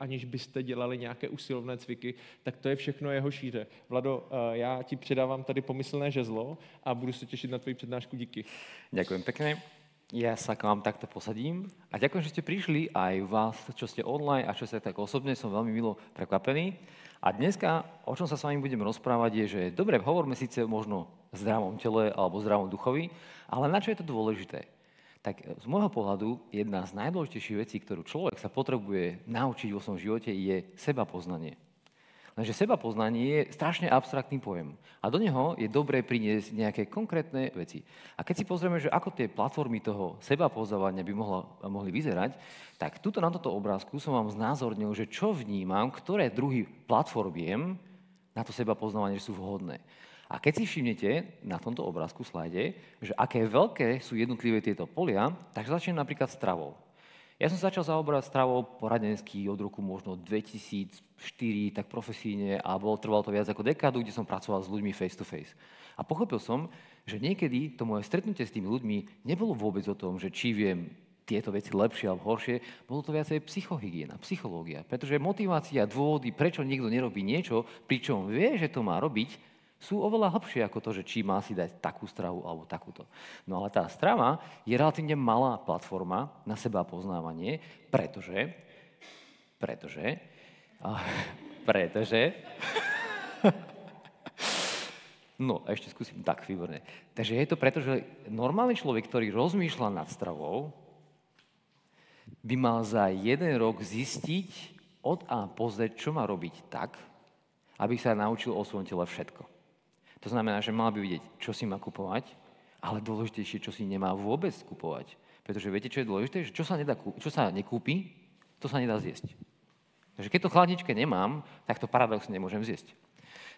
aniž byste dělali nějaké usilovné cviky, tak to je všechno jeho šíře. Vlado, eh, já ti předávám tady pomyslné žezlo a budu se těšit na tvoji přednášku. Díky. Ďakujem pekne. Ja sa k vám takto posadím a ďakujem, že ste prišli aj vás, čo ste online a čo ste tak osobne, som veľmi milo prekvapený. A dneska, o čom sa s vami budem rozprávať, je, že dobre, hovoríme síce možno zdravom tele alebo zdravom duchovi, ale na čo je to dôležité? Tak z môjho pohľadu jedna z najdôležitejších vecí, ktorú človek sa potrebuje naučiť vo svojom živote, je seba poznanie. Lenže seba poznanie je strašne abstraktný pojem. A do neho je dobré priniesť nejaké konkrétne veci. A keď si pozrieme, že ako tie platformy toho seba poznávania by mohla, mohli vyzerať, tak tuto na tomto obrázku som vám znázornil, že čo vnímam, ktoré druhy platformiem na to seba poznávanie sú vhodné. A keď si všimnete na tomto obrázku slajde, že aké veľké sú jednotlivé tieto polia, tak začnem napríklad stravou. Ja som začal zaoberať stravou poradenský od roku možno 2004, tak profesíne, a bol, trvalo to viac ako dekádu, kde som pracoval s ľuďmi face to face. A pochopil som, že niekedy to moje stretnutie s tými ľuďmi nebolo vôbec o tom, že či viem tieto veci lepšie alebo horšie, bolo to viacej psychohygiena, psychológia. Pretože motivácia, dôvody, prečo niekto nerobí niečo, pričom vie, že to má robiť, sú oveľa hlbšie ako to, že či má si dať takú stravu alebo takúto. No ale tá strava je relatívne malá platforma na seba poznávanie, pretože, pretože, pretože, no ešte skúsim, tak, výborne. Takže je to preto, že normálny človek, ktorý rozmýšľa nad stravou, by mal za jeden rok zistiť od A pozrieť, čo má robiť tak, aby sa naučil o svojom tele všetko. To znamená, že mal by vidieť, čo si má kupovať, ale dôležitejšie, čo si nemá vôbec kupovať. Pretože viete, čo je dôležité? Že čo sa, nedá, čo sa nekúpi, to sa nedá zjesť. Takže keď to chladničke nemám, tak to paradoxne nemôžem zjesť.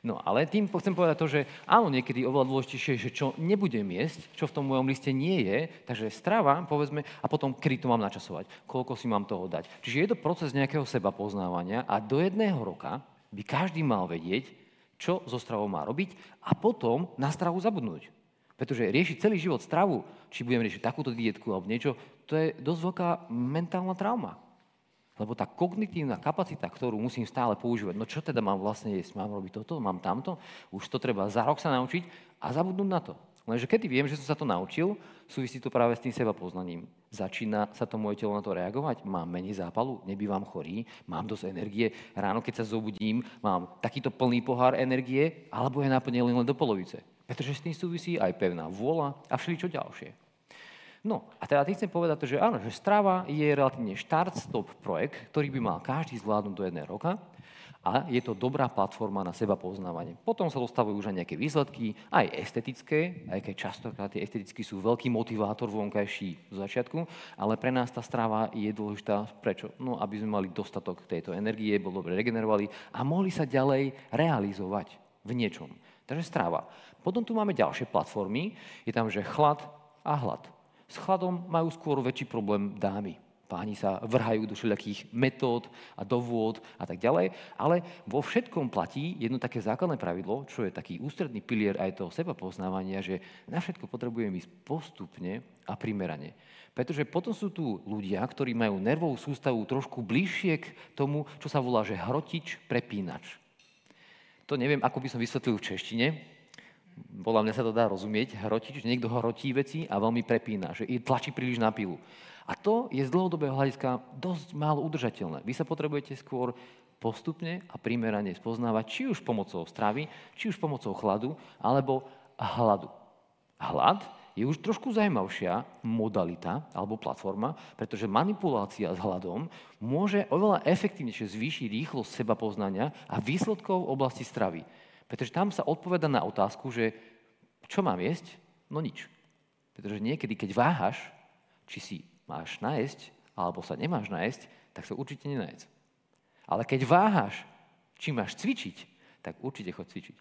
No ale tým chcem povedať to, že áno, niekedy oveľa dôležitejšie, že čo nebudem jesť, čo v tom mojom liste nie je, takže strava, povedzme, a potom kedy to mám načasovať, koľko si mám toho dať. Čiže je to proces nejakého seba poznávania a do jedného roka by každý mal vedieť, čo so stravou má robiť a potom na stravu zabudnúť. Pretože riešiť celý život stravu, či budem riešiť takúto dietku alebo niečo, to je dosť veľká mentálna trauma. Lebo tá kognitívna kapacita, ktorú musím stále používať, no čo teda mám vlastne jesť, mám robiť toto, mám tamto, už to treba za rok sa naučiť a zabudnúť na to. Lenže keď viem, že som sa to naučil, súvisí to práve s tým seba poznaním. Začína sa to moje telo na to reagovať? Mám menej zápalu? Nebývam chorý? Mám dosť energie? Ráno, keď sa zobudím, mám takýto plný pohár energie? Alebo je naplnený len do polovice? Pretože s tým súvisí aj pevná vôľa a všeličo ďalšie. No a teda tým chcem povedať to, že áno, že strava je relatívne štart-stop projekt, ktorý by mal každý zvládnuť do jedného roka a je to dobrá platforma na seba poznávanie. Potom sa dostavujú už aj nejaké výsledky, aj estetické, aj keď častokrát tie esteticky sú veľký motivátor vonkajší z začiatku, ale pre nás tá strava je dôležitá. Prečo? No, aby sme mali dostatok tejto energie, bol dobre regenerovali a mohli sa ďalej realizovať v niečom. Takže strava. Potom tu máme ďalšie platformy. Je tam, že chlad a hlad. S chladom majú skôr väčší problém dámy Páni sa vrhajú do všelijakých metód a dovôd a tak ďalej, ale vo všetkom platí jedno také základné pravidlo, čo je taký ústredný pilier aj toho seba poznávania, že na všetko potrebujem ísť postupne a primerane. Pretože potom sú tu ľudia, ktorí majú nervovú sústavu trošku bližšie k tomu, čo sa volá, že hrotič, prepínač. To neviem, ako by som vysvetlil v češtine, podľa mňa sa to dá rozumieť, hrotič, niekto hrotí veci a veľmi prepína, že tlačí príliš na pilu. A to je z dlhodobého hľadiska dosť málo udržateľné. Vy sa potrebujete skôr postupne a primerane spoznávať, či už pomocou stravy, či už pomocou chladu, alebo hladu. Hlad je už trošku zaujímavšia modalita alebo platforma, pretože manipulácia s hladom môže oveľa efektívnejšie zvýšiť rýchlosť seba poznania a výsledkov v oblasti stravy. Pretože tam sa odpoveda na otázku, že čo mám jesť? No nič. Pretože niekedy, keď váhaš, či si máš nájsť, alebo sa nemáš nájsť, tak sa určite nenájsť. Ale keď váhaš, či máš cvičiť, tak určite chod cvičiť.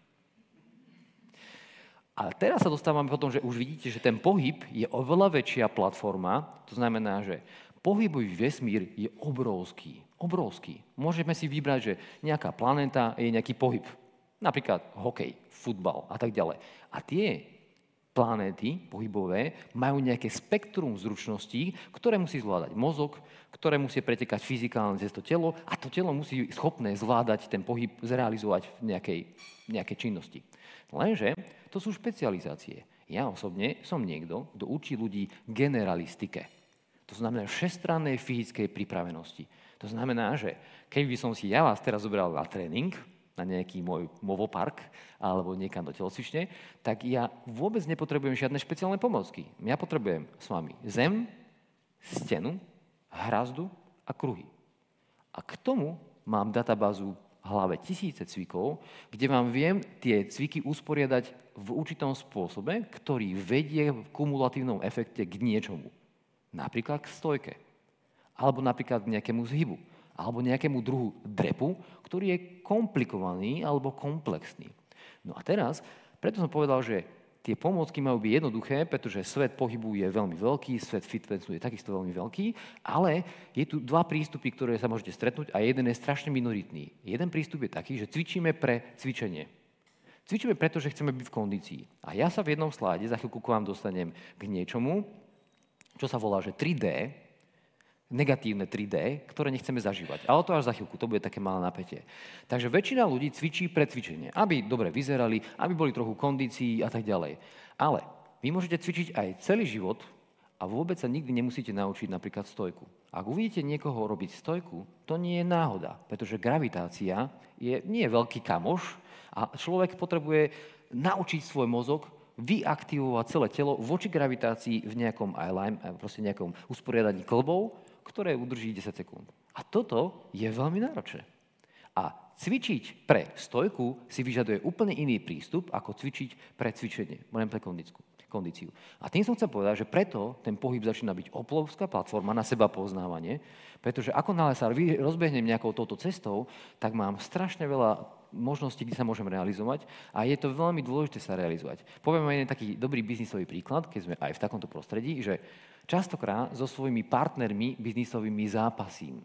A teraz sa dostávame potom, že už vidíte, že ten pohyb je oveľa väčšia platforma. To znamená, že pohybový vesmír je obrovský. Obrovský. Môžeme si vybrať, že nejaká planéta je nejaký pohyb. Napríklad hokej, futbal a tak ďalej. A tie planéty pohybové majú nejaké spektrum zručností, ktoré musí zvládať mozog, ktoré musí pretekať fyzikálne cez to telo a to telo musí schopné zvládať ten pohyb, zrealizovať v nejakej, nejakej činnosti. Lenže to sú špecializácie. Ja osobne som niekto, kto učí ľudí generalistike. To znamená všestrannej fyzickej pripravenosti. To znamená, že keď by som si ja vás teraz zobral na tréning, na nejaký môj movopark alebo niekam do telocvične, tak ja vôbec nepotrebujem žiadne špeciálne pomocky. Ja potrebujem s vami zem, stenu, hrazdu a kruhy. A k tomu mám databázu v hlave tisíce cvikov, kde vám viem tie cviky usporiadať v určitom spôsobe, ktorý vedie v kumulatívnom efekte k niečomu. Napríklad k stojke. Alebo napríklad k nejakému zhybu alebo nejakému druhu drepu, ktorý je komplikovaný alebo komplexný. No a teraz, preto som povedal, že tie pomôcky majú byť jednoduché, pretože svet pohybu je veľmi veľký, svet fitnessu je takisto veľmi veľký, ale je tu dva prístupy, ktoré sa môžete stretnúť a jeden je strašne minoritný. Jeden prístup je taký, že cvičíme pre cvičenie. Cvičíme preto, že chceme byť v kondícii. A ja sa v jednom sláde, za chvíľku k vám dostanem k niečomu, čo sa volá, že 3D, negatívne 3D, ktoré nechceme zažívať. Ale to až za chvíľku, to bude také malé napätie. Takže väčšina ľudí cvičí pre cvičenie, aby dobre vyzerali, aby boli trochu kondícií a tak ďalej. Ale vy môžete cvičiť aj celý život a vôbec sa nikdy nemusíte naučiť napríklad stojku. Ak uvidíte niekoho robiť stojku, to nie je náhoda, pretože gravitácia je, nie veľký kamoš a človek potrebuje naučiť svoj mozog vyaktivovať celé telo voči gravitácii v nejakom proste nejakom usporiadaní klbov ktoré udrží 10 sekúnd. A toto je veľmi náročné. A cvičiť pre stojku si vyžaduje úplne iný prístup, ako cvičiť pre cvičenie, len pre kondíciu. A tým som chcel povedať, že preto ten pohyb začína byť oblovská platforma na seba poznávanie, pretože ako nále sa rozbehnem nejakou touto cestou, tak mám strašne veľa možností, kde sa môžem realizovať a je to veľmi dôležité sa realizovať. Poviem jeden taký dobrý biznisový príklad, keď sme aj v takomto prostredí, že častokrát so svojimi partnermi biznisovými zápasím.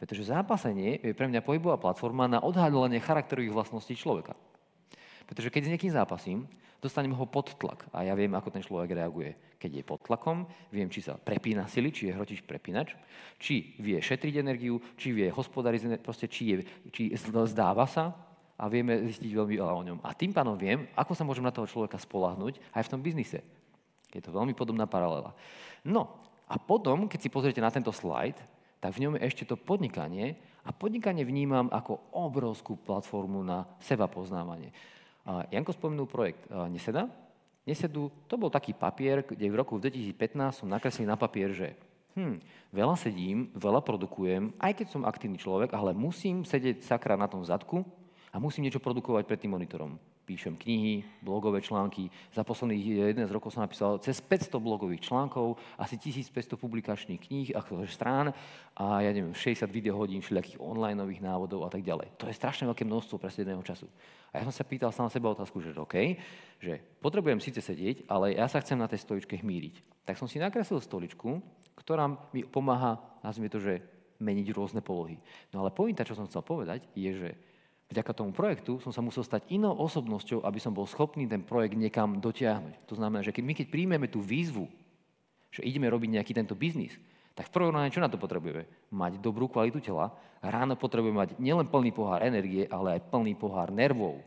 Pretože zápasenie je pre mňa pohybová platforma na odhadovanie charakterových vlastností človeka. Pretože keď s niekým zápasím, dostanem ho pod tlak a ja viem, ako ten človek reaguje. Keď je pod tlakom, viem, či sa prepína sily, či je hrotič prepínač, či vie šetriť energiu, či vie hospodariť, proste či, je, či zdáva sa a vieme zistiť veľmi veľa o ňom. A tým pánom viem, ako sa môžem na toho človeka spolahnuť aj v tom biznise. Je to veľmi podobná paralela. No a potom, keď si pozriete na tento slajd, tak v ňom je ešte to podnikanie a podnikanie vnímam ako obrovskú platformu na seba poznávanie. Janko spomenul projekt Neseda. Nesedu, to bol taký papier, kde v roku 2015 som nakreslil na papier, že hm, veľa sedím, veľa produkujem, aj keď som aktívny človek, ale musím sedieť sakra na tom zadku a musím niečo produkovať pred tým monitorom píšem knihy, blogové články. Za posledných 11 rokov som napísal cez 500 blogových článkov, asi 1500 publikačných kníh a strán a ja neviem, 60 videohodín všelijakých online návodov a tak ďalej. To je strašne veľké množstvo presledného času. A ja som sa pýtal sám seba otázku, že OK, že potrebujem síce sedieť, ale ja sa chcem na tej stoličke hmíriť. Tak som si nakreslil stoličku, ktorá mi pomáha, nazvime to, že meniť rôzne polohy. No ale pointa, čo som chcel povedať, je, že vďaka tomu projektu som sa musel stať inou osobnosťou, aby som bol schopný ten projekt niekam dotiahnuť. To znamená, že keď my keď príjmeme tú výzvu, že ideme robiť nejaký tento biznis, tak v prvom rade čo na to potrebujeme? Mať dobrú kvalitu tela. Ráno potrebujeme mať nielen plný pohár energie, ale aj plný pohár nervov.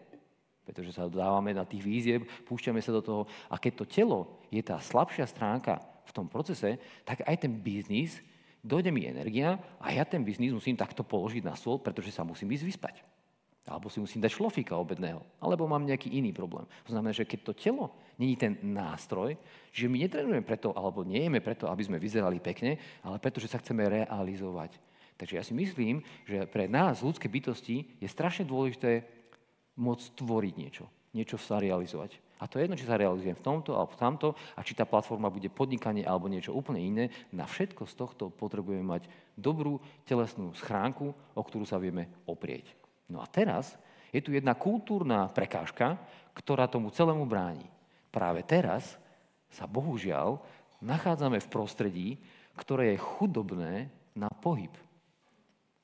Pretože sa dávame na tých výzieb, púšťame sa do toho. A keď to telo je tá slabšia stránka v tom procese, tak aj ten biznis, dojde mi energia a ja ten biznis musím takto položiť na stôl, pretože sa musím ísť vyspať. Alebo si musím dať šlofíka obedného. Alebo mám nejaký iný problém. To znamená, že keď to telo není ten nástroj, že my netrenujeme preto, alebo nejeme preto, aby sme vyzerali pekne, ale preto, že sa chceme realizovať. Takže ja si myslím, že pre nás, ľudské bytosti, je strašne dôležité môcť tvoriť niečo. Niečo sa realizovať. A to je jedno, či sa realizujem v tomto alebo v tamto a či tá platforma bude podnikanie alebo niečo úplne iné. Na všetko z tohto potrebujeme mať dobrú telesnú schránku, o ktorú sa vieme oprieť. No a teraz je tu jedna kultúrna prekážka, ktorá tomu celému bráni. Práve teraz sa bohužiaľ nachádzame v prostredí, ktoré je chudobné na pohyb.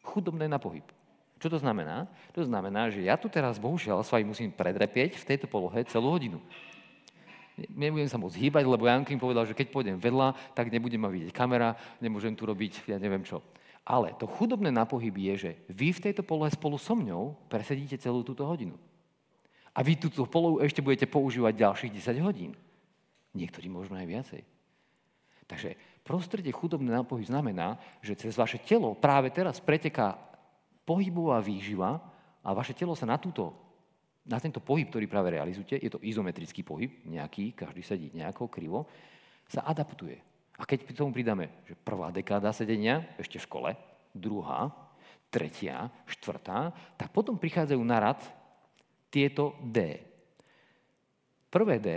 Chudobné na pohyb. Čo to znamená? To znamená, že ja tu teraz bohužiaľ s vami musím predrepieť v tejto polohe celú hodinu. nebudem sa môcť hýbať, lebo Jankin povedal, že keď pôjdem vedľa, tak nebudem ma vidieť kamera, nemôžem tu robiť, ja neviem čo. Ale to chudobné na pohyb je, že vy v tejto polohe spolu so mňou presedíte celú túto hodinu. A vy túto polohu ešte budete používať ďalších 10 hodín. Niektorí možno aj viacej. Takže prostredie chudobné na pohyb znamená, že cez vaše telo práve teraz preteká pohybová výživa a vaše telo sa na, túto, na tento pohyb, ktorý práve realizujete, je to izometrický pohyb, nejaký, každý sedí nejako krivo, sa adaptuje. A keď k tomu pridáme, že prvá dekáda sedenia, ešte v škole, druhá, tretia, štvrtá, tak potom prichádzajú na rad tieto D. Prvé D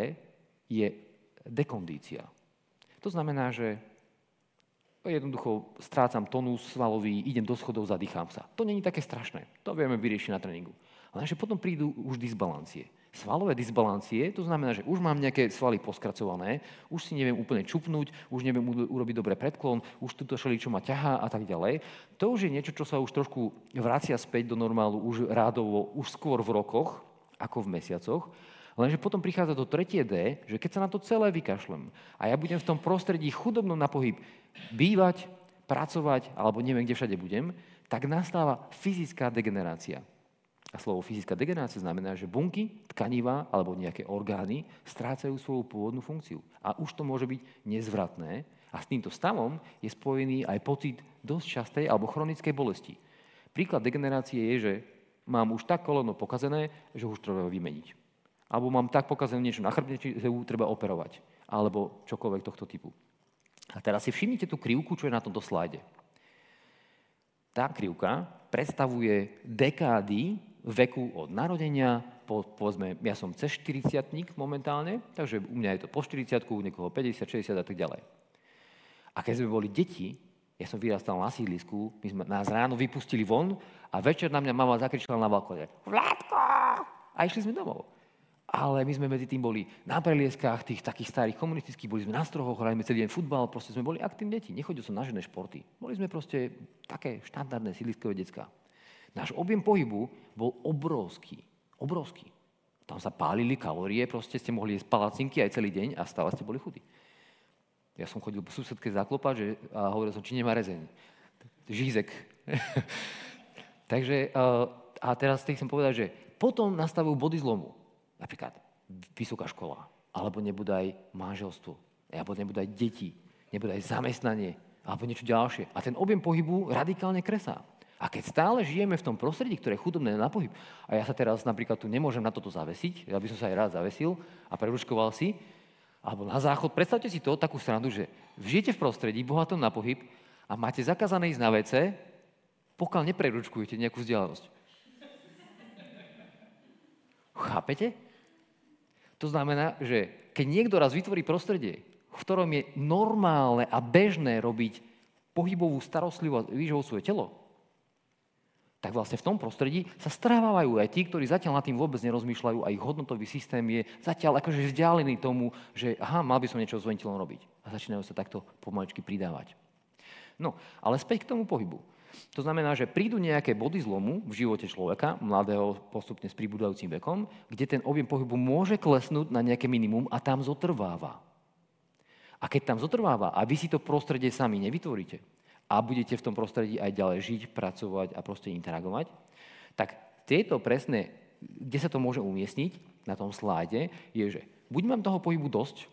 je dekondícia. To znamená, že jednoducho strácam tonus svalový, idem do schodov, zadýchám sa. To není také strašné. To vieme vyriešiť na tréningu. Ale že potom prídu už disbalancie. Svalové disbalancie, to znamená, že už mám nejaké svaly poskracované, už si neviem úplne čupnúť, už neviem urobiť dobre predklon, už túto čo ma ťahá a tak ďalej. To už je niečo, čo sa už trošku vracia späť do normálu už rádovo, už skôr v rokoch, ako v mesiacoch. Lenže potom prichádza to tretie D, že keď sa na to celé vykašlem a ja budem v tom prostredí chudobnom na pohyb bývať, pracovať, alebo neviem, kde všade budem, tak nastáva fyzická degenerácia. A slovo fyzická degenerácia znamená, že bunky, tkaniva alebo nejaké orgány strácajú svoju pôvodnú funkciu. A už to môže byť nezvratné a s týmto stavom je spojený aj pocit dosť častej alebo chronickej bolesti. Príklad degenerácie je, že mám už tak koleno pokazené, že už treba vymeniť. Alebo mám tak pokazené niečo na chrbne, že ju treba operovať. Alebo čokoľvek tohto typu. A teraz si všimnite tú krivku, čo je na tomto slajde. Tá krivka predstavuje dekády veku od narodenia, po, povedzme, ja som cez 40 momentálne, takže u mňa je to po 40 u niekoho 50, 60 a tak ďalej. A keď sme boli deti, ja som vyrastal na sídlisku, my sme nás ráno vypustili von a večer na mňa mama zakričala na balkone Vládko! A išli sme domov. Ale my sme medzi tým boli na prelieskách tých takých starých komunistických, boli sme na strohoch, hrali sme celý deň futbal, proste sme boli aktívne deti. Nechodil som na žiadne športy. Boli sme proste také štandardné sídliskové decka. Náš objem pohybu bol obrovský. Obrovský. Tam sa pálili kalórie, proste ste mohli jesť palacinky aj celý deň a stále ste boli chudí. Ja som chodil po susedke zaklopať že, a hovoril som, či nemá rezeň. Žízek. Takže, a teraz chcem povedať, že potom nastavujú body zlomu. Napríklad vysoká škola, alebo nebudaj manželstvo, alebo nebudaj deti, nebudaj zamestnanie, alebo niečo ďalšie. A ten objem pohybu radikálne kresá. A keď stále žijeme v tom prostredí, ktoré je chudobné na pohyb, a ja sa teraz napríklad tu nemôžem na toto zavesiť, ja by som sa aj rád zavesil a preruškoval si, alebo na záchod, predstavte si to, takú stranu, že žijete v prostredí bohatom na pohyb a máte zakázané ísť na WC, pokiaľ nepreručkujete nejakú vzdialenosť. Chápete? To znamená, že keď niekto raz vytvorí prostredie, v ktorom je normálne a bežné robiť pohybovú starostlivosť, výživou svoje telo, tak vlastne v tom prostredí sa strávajú aj tí, ktorí zatiaľ nad tým vôbec nerozmýšľajú a ich hodnotový systém je zatiaľ akože vzdialený tomu, že aha, mal by som niečo s ventilom robiť. A začínajú sa takto pomaličky pridávať. No, ale späť k tomu pohybu. To znamená, že prídu nejaké body zlomu v živote človeka, mladého postupne s pribúdajúcim vekom, kde ten objem pohybu môže klesnúť na nejaké minimum a tam zotrváva. A keď tam zotrváva a vy si to prostredie sami nevytvoríte, a budete v tom prostredí aj ďalej žiť, pracovať a proste interagovať, tak tieto presné, kde sa to môže umiestniť na tom sláde, je, že buď mám toho pohybu dosť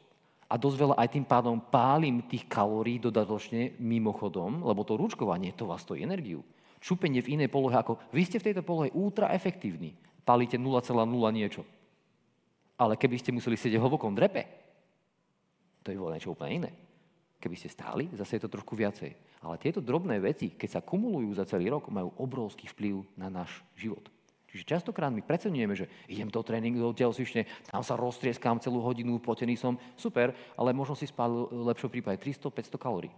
a dosť veľa aj tým pádom pálim tých kalórií dodatočne mimochodom, lebo to ručkovanie, to vás stojí energiu. Čupenie v inej polohe, ako vy ste v tejto polohe ultra efektívni, pálite 0,0 niečo. Ale keby ste museli sedieť hlbokom drepe, to je bolo niečo úplne iné. Keby ste stáli, zase je to trošku viacej. Ale tieto drobné veci, keď sa kumulujú za celý rok, majú obrovský vplyv na náš život. Čiže častokrát my precenujeme, že idem do tréningu, do telocvične, tam sa roztrieskám celú hodinu, potený som, super, ale možno si spálil v lepšom prípade 300-500 kalórií.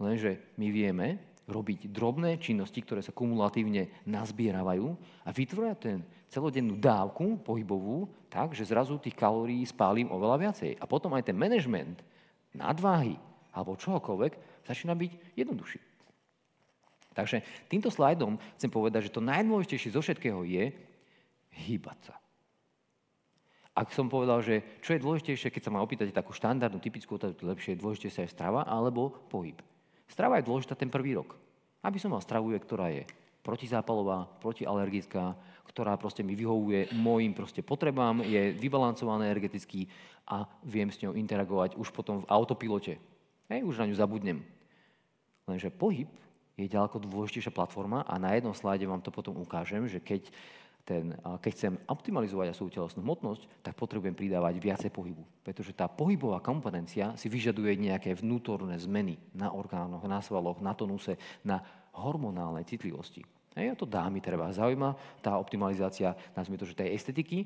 Lenže my vieme robiť drobné činnosti, ktoré sa kumulatívne nazbieravajú a vytvoria ten celodennú dávku pohybovú tak, že zrazu tých kalórií spálim oveľa viacej. A potom aj ten management nadváhy alebo čohokoľvek začína byť jednoduchší. Takže týmto slajdom chcem povedať, že to najdôležitejšie zo všetkého je hýbať sa. Ak som povedal, že čo je dôležitejšie, keď sa ma opýtate takú štandardnú, typickú otázku, lepšie je dôležitejšia je strava alebo pohyb. Strava je dôležitá ten prvý rok. Aby som mal stravu, ktorá je protizápalová, protialergická, ktorá proste mi vyhovuje mojim proste potrebám, je vybalancovaná energeticky a viem s ňou interagovať už potom v autopilote. Hej, už na ňu zabudnem. Lenže pohyb je ďaleko dôležitejšia platforma a na jednom slajde vám to potom ukážem, že keď, ten, keď chcem optimalizovať svoju telesnú hmotnosť, tak potrebujem pridávať viacej pohybu. Pretože tá pohybová kompetencia si vyžaduje nejaké vnútorné zmeny na orgánoch, na svaloch, na tonuse, na hormonálnej citlivosti. Hej, a to dámy treba zaujíma, tá optimalizácia, nazvime to, že tej estetiky.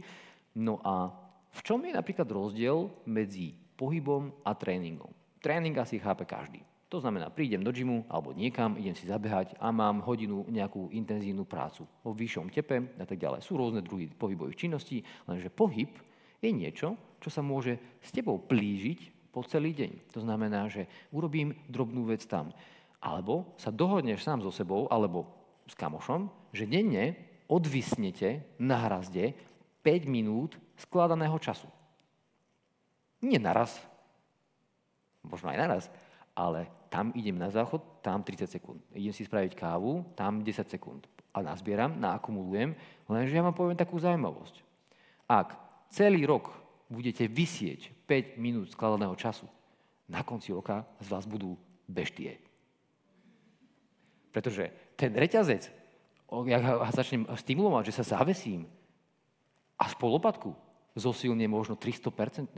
No a v čom je napríklad rozdiel medzi pohybom a tréningom? Tréning asi chápe každý. To znamená, prídem do gymu alebo niekam, idem si zabehať a mám hodinu nejakú intenzívnu prácu vo vyššom tepe a tak ďalej. Sú rôzne druhy pohybových činností, lenže pohyb je niečo, čo sa môže s tebou plížiť po celý deň. To znamená, že urobím drobnú vec tam. Alebo sa dohodneš sám so sebou, alebo s kamošom, že denne odvisnete na hrazde 5 minút skladaného času. Nie naraz, možno aj naraz, ale tam idem na záchod, tam 30 sekúnd. Idem si spraviť kávu, tam 10 sekúnd. A nazbieram, naakumulujem, lenže ja vám poviem takú zaujímavosť. Ak celý rok budete vysieť 5 minút skladaného času, na konci roka z vás budú beštie. Pretože ten reťazec, ja začnem stimulovať, že sa zavesím a po lopatku zosilne možno 300%.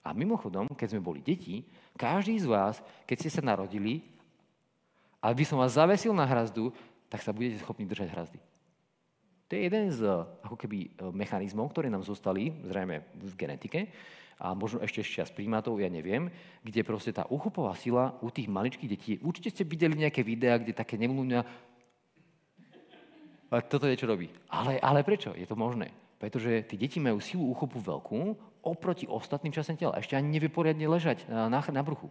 A mimochodom, keď sme boli deti, každý z vás, keď ste sa narodili, a by som vás zavesil na hrazdu, tak sa budete schopní držať hrazdy. To je jeden z ako keby, e, mechanizmov, ktoré nám zostali, zrejme v genetike, a možno ešte z čas primátov, ja neviem, kde proste tá uchopová sila u tých maličkých detí, určite ste videli nejaké videá, kde také nemlúňa, a toto je čo robí. Ale, ale prečo? Je to možné. Pretože tí deti majú silu úchopu veľkú oproti ostatným časem tela. Ešte ani nevie poriadne ležať na, na bruchu.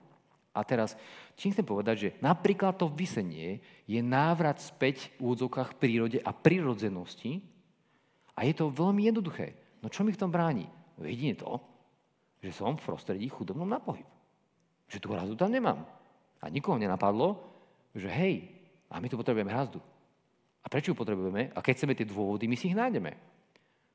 A teraz, čím chcem povedať, že napríklad to vysenie je návrat späť v úvodzovkách prírode a prirodzenosti a je to veľmi jednoduché. No čo mi v tom bráni? Jedine to, že som v prostredí chudobnom na pohyb. Že tú hrazdu tam nemám. A nikoho nenapadlo, že hej, a my tu potrebujeme hrazdu. A prečo ju potrebujeme? A keď chceme tie dôvody, my si ich nájdeme.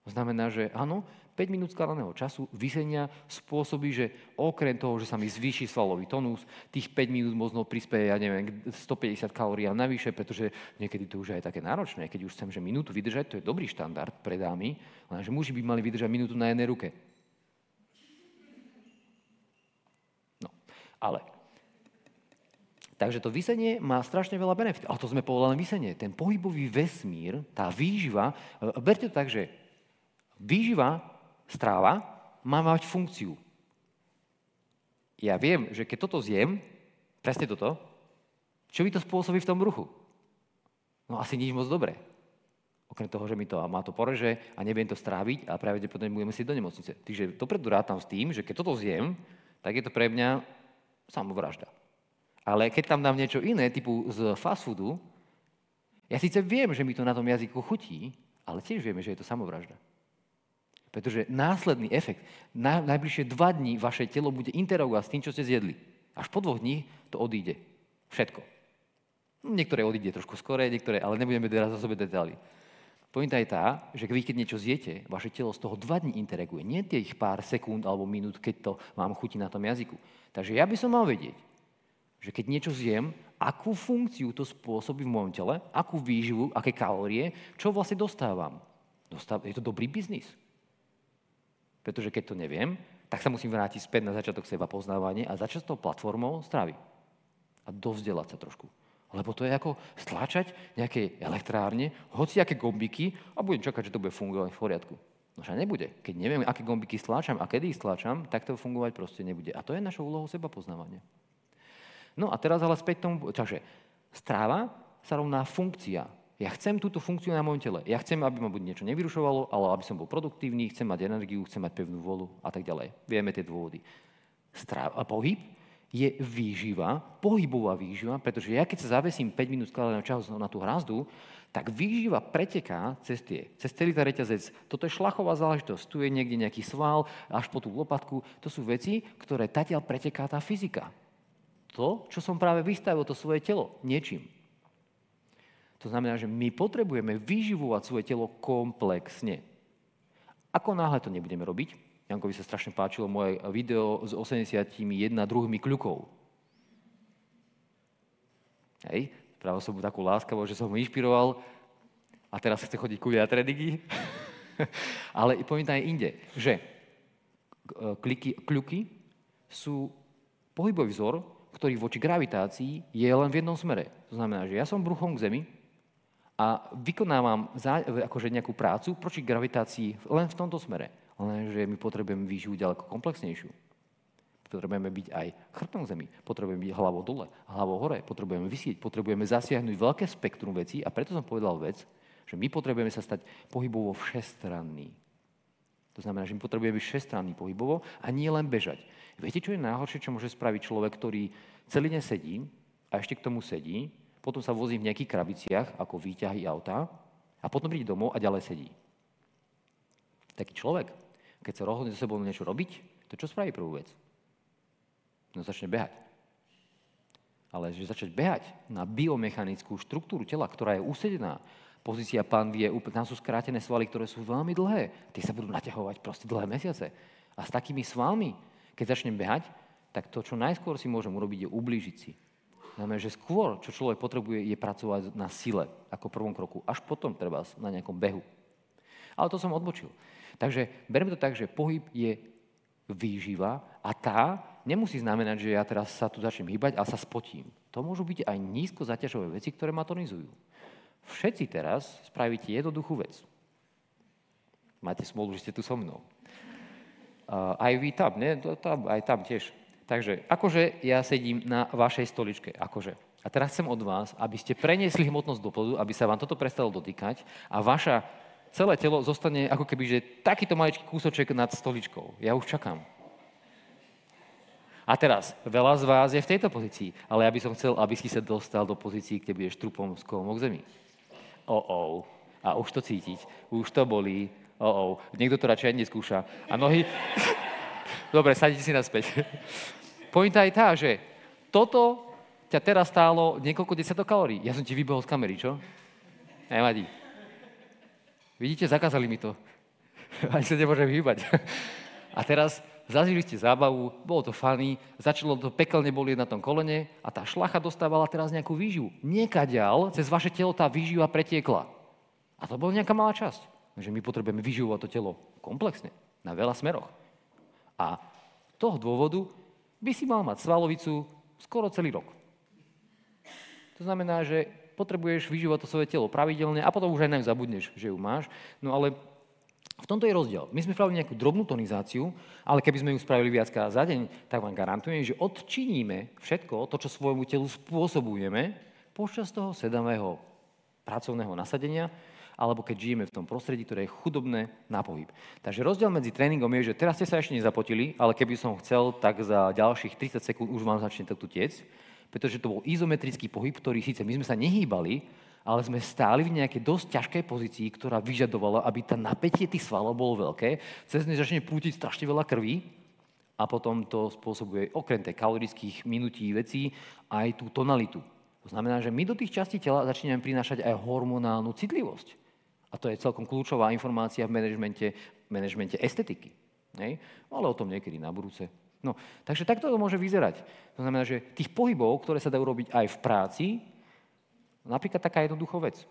To znamená, že áno, 5 minút skladaného času vysenia spôsobí, že okrem toho, že sa mi zvýši svalový tonus, tých 5 minút možno prispieje, ja neviem, 150 kalórií a navyše, pretože niekedy to už aj také náročné. Keď už chcem, že minútu vydržať, to je dobrý štandard pre dámy, lenže muži by mali vydržať minútu na jednej ruke. No, ale Takže to vysenie má strašne veľa benefitov. Ale to sme povedali vysenie. Ten pohybový vesmír, tá výživa, e, berte to tak, že Výživa, stráva, má mať funkciu. Ja viem, že keď toto zjem, presne toto, čo mi to spôsobí v tom bruchu? No asi nič moc dobré. Okrem toho, že mi to má to poreže a neviem to stráviť a pravdepodobne budeme si do nemocnice. Takže dopredu rátam s tým, že keď toto zjem, tak je to pre mňa samovražda. Ale keď tam dám niečo iné, typu z fast foodu, ja síce viem, že mi to na tom jazyku chutí, ale tiež vieme, že je to samovražda. Pretože následný efekt, na, najbližšie dva dní vaše telo bude interagovať s tým, čo ste zjedli. Až po dvoch dní to odíde. Všetko. Niektoré odíde trošku skore, niektoré, ale nebudeme teraz o sebe detaily. Pointa je tá, že vy keď niečo zjete, vaše telo z toho dva dní interaguje. Nie tých pár sekúnd alebo minút, keď to vám chutí na tom jazyku. Takže ja by som mal vedieť, že keď niečo zjem, akú funkciu to spôsobí v mojom tele, akú výživu, aké kalórie, čo vlastne dostávam. Dostáv- je to dobrý biznis. Pretože keď to neviem, tak sa musím vrátiť späť na začiatok seba poznávania a začať s tou platformou stravy. A dovzdelať sa trošku. Lebo to je ako stláčať nejaké elektrárne, hoci aké gombiky a budem čakať, že to bude fungovať v poriadku. No však nebude. Keď neviem, aké gombiky stláčam a kedy ich stláčam, tak to fungovať proste nebude. A to je našou úlohou seba poznávania. No a teraz ale späť tomu, takže stráva sa rovná funkcia. Ja chcem túto funkciu na mojom tele. Ja chcem, aby ma buď niečo nevyrušovalo, ale aby som bol produktívny, chcem mať energiu, chcem mať pevnú volu a tak ďalej. Vieme tie dôvody. Stráv, a pohyb je výživa, pohybová výživa, pretože ja keď sa zavesím 5 minút skladaného času na tú hrazdu, tak výživa preteká cez, tie, cez celý ten reťazec. Toto je šlachová záležitosť. Tu je niekde nejaký sval, až po tú lopatku. To sú veci, ktoré tatiaľ preteká tá fyzika. To, čo som práve vystavil, to svoje telo, niečím. To znamená, že my potrebujeme vyživovať svoje telo komplexne. Ako náhle to nebudeme robiť, Jankovi sa strašne páčilo moje video s 81 druhými kľukov. Hej, Práve som mu takú láskavosť, že som ho inšpiroval a teraz chce chodiť ku tréningy. Ale poviem aj inde, že e, kliky, kľuky sú pohybový vzor, ktorý voči gravitácii je len v jednom smere. To znamená, že ja som bruchom k Zemi a vykonávam za, akože nejakú prácu proti gravitácii len v tomto smere. Lenže my potrebujeme výživu ďaleko komplexnejšiu. Potrebujeme byť aj chrbtom zemi, potrebujeme byť hlavou dole, hlavou hore, potrebujeme vysieť, potrebujeme zasiahnuť veľké spektrum vecí a preto som povedal vec, že my potrebujeme sa stať pohybovo všestranný. To znamená, že my potrebujeme byť všestranný pohybovo a nie len bežať. Viete, čo je najhoršie, čo môže spraviť človek, ktorý celý deň sedí a ešte k tomu sedí, potom sa vozí v nejakých krabiciach, ako výťahy auta, a potom príde domov a ďalej sedí. Taký človek, keď sa rozhodne so sebou niečo robiť, to čo spraví prvú vec? No začne behať. Ale že začať behať na biomechanickú štruktúru tela, ktorá je usedená, pozícia pán vie, tam sú skrátené svaly, ktoré sú veľmi dlhé. Tie sa budú naťahovať proste dlhé mesiace. A s takými svalmi, keď začnem behať, tak to, čo najskôr si môžem urobiť, je ublížiť si. Znamená, že skôr, čo človek potrebuje, je pracovať na sile ako prvom kroku. Až potom treba na nejakom behu. Ale to som odbočil. Takže berme to tak, že pohyb je výživa a tá nemusí znamenať, že ja teraz sa tu začnem hýbať a sa spotím. To môžu byť aj nízko zaťažové veci, ktoré ma tonizujú. Všetci teraz spravíte jednoduchú vec. Máte smolu, že ste tu so mnou. Uh, aj vy tam, ne? Tam, aj tam tiež. Takže, akože ja sedím na vašej stoličke, akože. A teraz chcem od vás, aby ste preniesli hmotnosť do podu, aby sa vám toto prestalo dotýkať a vaša celé telo zostane ako keby, že takýto maličký kúsoček nad stoličkou. Ja už čakám. A teraz, veľa z vás je v tejto pozícii, ale ja by som chcel, aby si sa dostal do pozícií, kde budeš trupom z k zemi. O, oh. A už to cítiť, už to bolí. O, oh. Niekto to radšej neskúša. A nohy... Dobre, sadite si naspäť. Pointa je tá, že toto ťa teraz stálo niekoľko desiatok kalórií. Ja som ti vybehol z kamery, čo? Nevadí. Vidíte, zakázali mi to. Ani sa nemôžem hýbať. A teraz zažili ste zábavu, bolo to fany, začalo to pekelne bolieť na tom kolene a tá šlacha dostávala teraz nejakú výživu. Niekaďal cez vaše telo tá výživa pretiekla. A to bola nejaká malá časť. Takže my potrebujeme vyživovať to telo komplexne, na veľa smeroch. A toho dôvodu by si mal mať svalovicu skoro celý rok. To znamená, že potrebuješ vyživovať to svoje telo pravidelne a potom už aj naň zabudneš, že ju máš. No ale v tomto je rozdiel. My sme spravili nejakú drobnú tonizáciu, ale keby sme ju spravili viackrát za deň, tak vám garantujem, že odčiníme všetko to, čo svojmu telu spôsobujeme počas toho sedavého pracovného nasadenia, alebo keď žijeme v tom prostredí, ktoré je chudobné na pohyb. Takže rozdiel medzi tréningom je, že teraz ste sa ešte nezapotili, ale keby som chcel, tak za ďalších 30 sekúnd už vám začne takto tiec, pretože to bol izometrický pohyb, ktorý síce my sme sa nehýbali, ale sme stáli v nejakej dosť ťažkej pozícii, ktorá vyžadovala, aby tá napätie tých svalov bolo veľké, cez ne začne prútiť strašne veľa krvi a potom to spôsobuje okrem tej kalorických minutí vecí aj tú tonalitu. To znamená, že my do tých častí tela začneme prinášať aj hormonálnu citlivosť. A to je celkom kľúčová informácia v manažmente, manažmente estetiky. Nej? Ale o tom niekedy na budúce. No, takže takto to môže vyzerať. To znamená, že tých pohybov, ktoré sa dajú robiť aj v práci, Napríklad taká jednoduchá vec.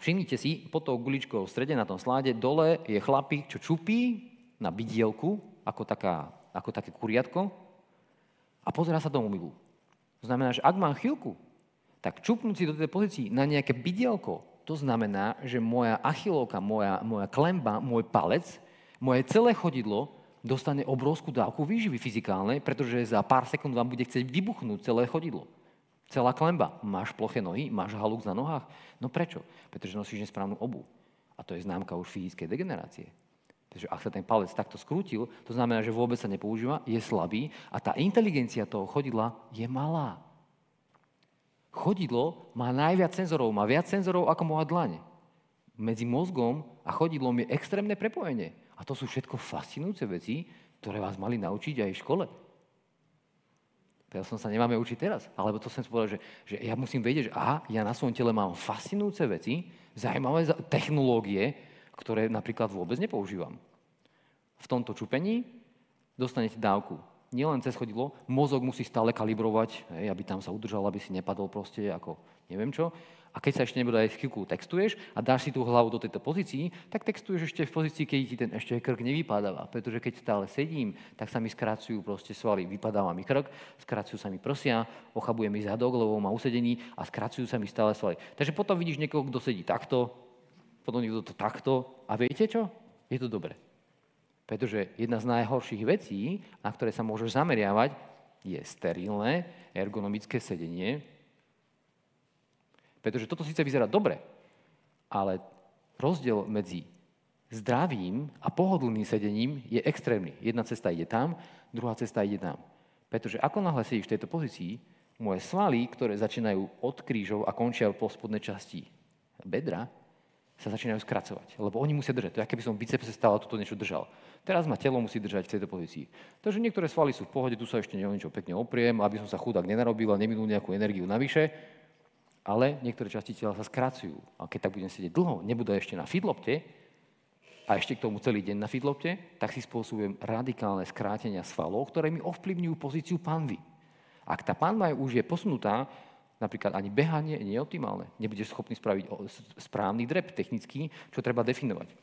Všimnite si, pod tou guličkou v strede na tom sláde, dole je chlapík, čo čupí na bydielku, ako, taká, ako také kuriatko, a pozera sa do mobilu. To znamená, že ak mám chvíľku, tak čupnúť si do tej pozícii na nejaké bydielko, to znamená, že moja achilovka, moja, moja klemba, môj palec, moje celé chodidlo dostane obrovskú dávku výživy fyzikálnej, pretože za pár sekúnd vám bude chcieť vybuchnúť celé chodidlo. Celá klemba. Máš ploché nohy? Máš halúk na nohách? No prečo? Pretože nosíš nesprávnu obu. A to je známka už fyzickej degenerácie. Takže ak sa ten palec takto skrútil, to znamená, že vôbec sa nepoužíva, je slabý a tá inteligencia toho chodidla je malá. Chodidlo má najviac senzorov, má viac senzorov ako moja dlaň. Medzi mozgom a chodidlom je extrémne prepojenie. A to sú všetko fascinujúce veci, ktoré vás mali naučiť aj v škole. Preto som sa nemáme učiť teraz. Alebo to som povedal, že, že ja musím vedieť, že aha, ja na svojom tele mám fascinujúce veci, zaujímavé technológie, ktoré napríklad vôbec nepoužívam. V tomto čupení dostanete dávku. Nielen cez chodidlo, mozog musí stále kalibrovať, hej, aby tam sa udržal, aby si nepadol proste ako neviem čo. A keď sa ešte nebude aj chvíľku textuješ a dáš si tú hlavu do tejto pozícii, tak textuješ ešte v pozícii, keď ti ten ešte krk nevypadáva. Pretože keď stále sedím, tak sa mi skracujú proste svaly. Vypadáva mi krk, skracujú sa mi prsia, ochabuje mi zadok, lebo má usedení a skracujú sa mi stále svaly. Takže potom vidíš niekoho, kto sedí takto, potom niekto to takto a viete čo? Je to dobre. Pretože jedna z najhorších vecí, na ktoré sa môžeš zameriavať, je sterilné ergonomické sedenie, pretože toto síce vyzerá dobre, ale rozdiel medzi zdravým a pohodlným sedením je extrémny. Jedna cesta ide tam, druhá cesta ide tam. Pretože ako náhle sedíš v tejto pozícii, moje svaly, ktoré začínajú od krížov a končia po spodnej časti bedra, sa začínajú skracovať. Lebo oni musia držať. To je, keby som bicepse stále toto niečo držal. Teraz ma telo musí držať v tejto pozícii. Takže niektoré svaly sú v pohode, tu sa ešte niečo pekne opriem, aby som sa chudák nenarobil a neminul nejakú energiu navyše ale niektoré časti tela sa skracujú. A keď tak budem sedieť dlho, nebude ešte na fidlopte, a ešte k tomu celý deň na fidlopte, tak si spôsobujem radikálne skrátenia svalov, ktoré mi ovplyvňujú pozíciu panvy. Ak tá panva už je posunutá, napríklad ani behanie nie je optimálne. Nebudeš schopný spraviť správny drep technický, čo treba definovať.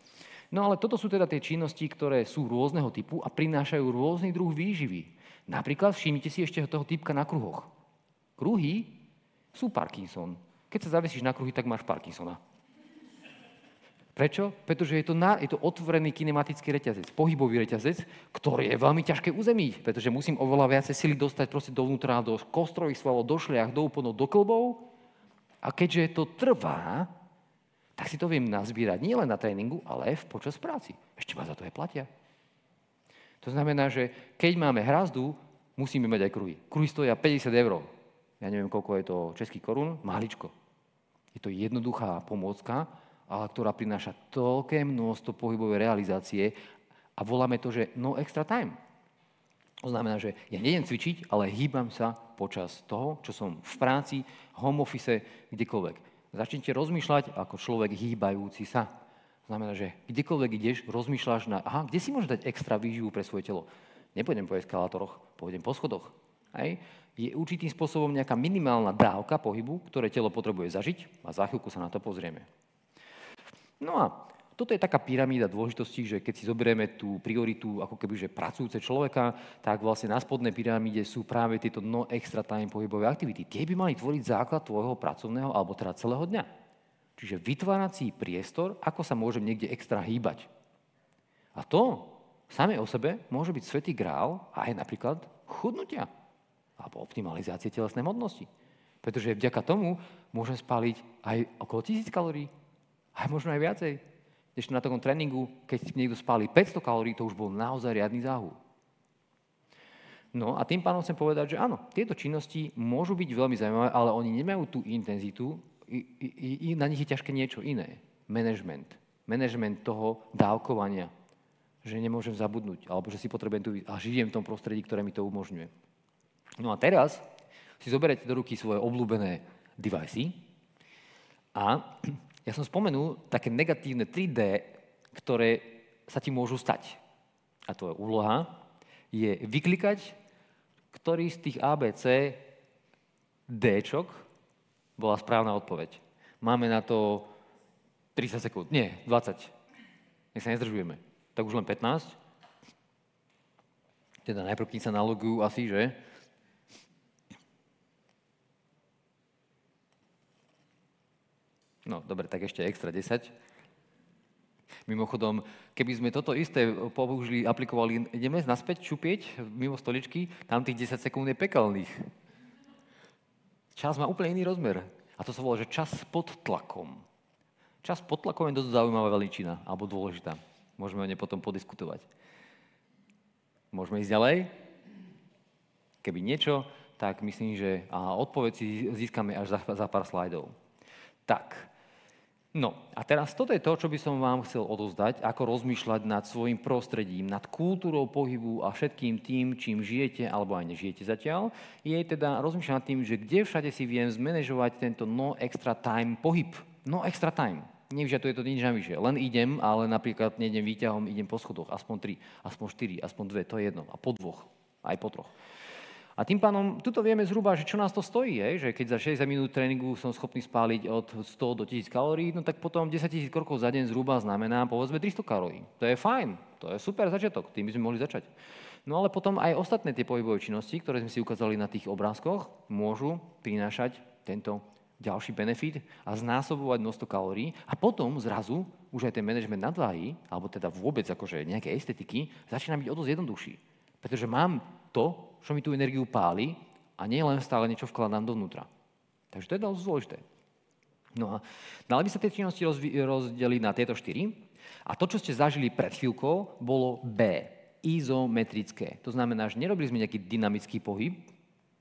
No ale toto sú teda tie činnosti, ktoré sú rôzneho typu a prinášajú rôzny druh výživy. Napríklad všimnite si ešte toho typka na kruhoch. Kruhy sú Parkinson. Keď sa zavesíš na kruhy, tak máš Parkinsona. Prečo? Pretože je to, na, je to otvorený kinematický reťazec, pohybový reťazec, ktorý je veľmi ťažké uzemiť, pretože musím oveľa viacej sily dostať proste dovnútra, do kostrových svalov, do šliach, do úponov, do klbov. A keďže to trvá, tak si to viem nazbierať nielen na tréningu, ale aj počas práci. Ešte ma za to aj platia. To znamená, že keď máme hrazdu, musíme mať aj kruhy. Kruhy stoja 50 eur ja neviem, koľko je to český korún, maličko. Je to jednoduchá pomôcka, ale ktorá prináša toľké množstvo pohybovej realizácie a voláme to, že no extra time. To znamená, že ja nejdem cvičiť, ale hýbam sa počas toho, čo som v práci, home office, kdekoľvek. Začnite rozmýšľať ako človek hýbajúci sa. Znamená, že kdekoľvek ideš, rozmýšľaš na, aha, kde si môžeš dať extra výživu pre svoje telo. Nepôjdem po eskalátoroch, pôjdem po schodoch. Hej? je určitým spôsobom nejaká minimálna dávka pohybu, ktoré telo potrebuje zažiť a za chvíľku sa na to pozrieme. No a toto je taká pyramída dôležitosti, že keď si zoberieme tú prioritu ako keby, že pracujúce človeka, tak vlastne na spodnej pyramíde sú práve tieto no extra time pohybové aktivity. Tie by mali tvoriť základ tvojho pracovného alebo teda celého dňa. Čiže vytvárací priestor, ako sa môžem niekde extra hýbať. A to samé o sebe môže byť svetý grál aj napríklad chudnutia alebo optimalizácie telesnej modnosti. Pretože vďaka tomu môžem spáliť aj okolo 1000 kalórií, aj možno aj viacej. Ešte na takom tréningu, keď niekto spálí 500 kalórií, to už bol naozaj riadny záhul. No a tým pánom chcem povedať, že áno, tieto činnosti môžu byť veľmi zaujímavé, ale oni nemajú tú intenzitu, i, i, i na nich je ťažké niečo iné. Management. Management toho dávkovania. Že nemôžem zabudnúť, alebo že si potrebujem tu a žijem v tom prostredí, ktoré mi to umožňuje. No a teraz si zoberete do ruky svoje obľúbené device a ja som spomenul také negatívne 3D, ktoré sa ti môžu stať. A to je úloha, je vyklikať, ktorý z tých ABC Dčok bola správna odpoveď. Máme na to 30 sekúnd. Nie, 20. Nech sa nezdržujeme. Tak už len 15. Teda najprv, kým sa nalogujú asi, že? No, dobre, tak ešte extra 10. Mimochodom, keby sme toto isté použili, aplikovali, ideme naspäť čupieť mimo stoličky, tam tých 10 sekúnd je pekelných. Čas má úplne iný rozmer. A to sa volá, že čas pod tlakom. Čas pod tlakom je dosť zaujímavá veličina, alebo dôležitá. Môžeme o nej potom podiskutovať. Môžeme ísť ďalej? Keby niečo, tak myslím, že a odpoveď si získame až za, za pár slajdov. Tak, no a teraz toto je to, čo by som vám chcel odozdať, ako rozmýšľať nad svojim prostredím, nad kultúrou pohybu a všetkým tým, čím žijete alebo aj nežijete zatiaľ, je teda rozmýšľať nad tým, že kde všade si viem zmanéžovať tento no extra time pohyb. No extra time. Nevyžaduje to nič navyše. Len idem, ale napríklad nejdem výťahom, idem po schodoch. Aspoň 3, aspoň 4, aspoň 2, to je jedno. A po dvoch, aj po troch. A tým pánom, tuto vieme zhruba, že čo nás to stojí, je, že keď za 60 minút tréningu som schopný spáliť od 100 do 1000 kalórií, no tak potom 10 000 krokov za deň zhruba znamená povedzme 300 kalórií. To je fajn, to je super začiatok, tým by sme mohli začať. No ale potom aj ostatné tie pohybové činnosti, ktoré sme si ukázali na tých obrázkoch, môžu prinášať tento ďalší benefit a znásobovať množstvo kalórií a potom zrazu už aj ten manažment nadváhy, alebo teda vôbec akože nejaké estetiky, začína byť o dosť jednoduchší. Pretože mám to, čo mi tú energiu páli a nie len stále niečo vkladám dovnútra. Takže to je dosť dôležité. No a dali by sa tie činnosti rozdeliť na tieto štyri. A to, čo ste zažili pred chvíľkou, bolo B, izometrické. To znamená, že nerobili sme nejaký dynamický pohyb,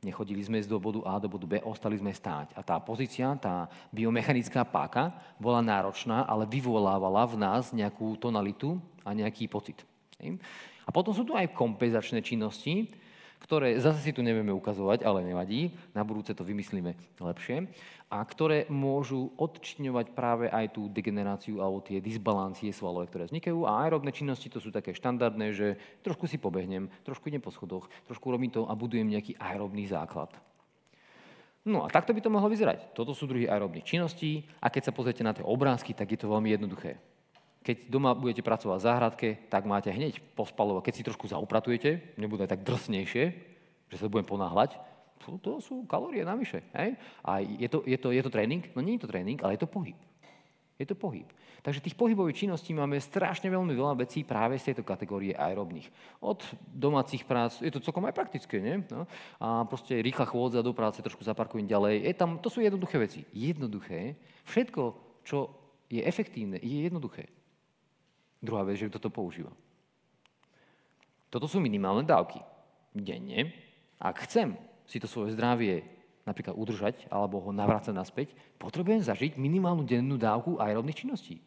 nechodili sme z do bodu A do bodu B, ostali sme stáť. A tá pozícia, tá biomechanická páka bola náročná, ale vyvolávala v nás nejakú tonalitu a nejaký pocit. A potom sú tu aj kompenzačné činnosti, ktoré zase si tu nevieme ukazovať, ale nevadí, na budúce to vymyslíme lepšie, a ktoré môžu odčiňovať práve aj tú degeneráciu alebo tie disbalancie svalové, ktoré vznikajú. A aerobné činnosti to sú také štandardné, že trošku si pobehnem, trošku idem po schodoch, trošku robím to a budujem nejaký aerobný základ. No a takto by to mohlo vyzerať. Toto sú druhy aerobných činností a keď sa pozriete na tie obrázky, tak je to veľmi jednoduché. Keď doma budete pracovať v záhradke, tak máte hneď pospalovať. Keď si trošku zaupratujete, nebude tak drsnejšie, že sa budem ponáhľať, to, to sú kalórie navyše. Hej? A je to, je, to, je to tréning? No nie je to tréning, ale je to pohyb. Je to pohyb. Takže tých pohybových činností máme strašne veľmi veľa vecí práve z tejto kategórie aerobných. Od domácich prác, je to celkom aj praktické, nie? No? A proste rýchla chôdza do práce, trošku zaparkujem ďalej. Je tam, to sú jednoduché veci. Jednoduché. Všetko, čo je efektívne, je jednoduché. Druhá vec, že kto to používa. Toto sú minimálne dávky. Denne. Ak chcem si to svoje zdravie napríklad udržať alebo ho navrácať naspäť, potrebujem zažiť minimálnu dennú dávku aerobných činností.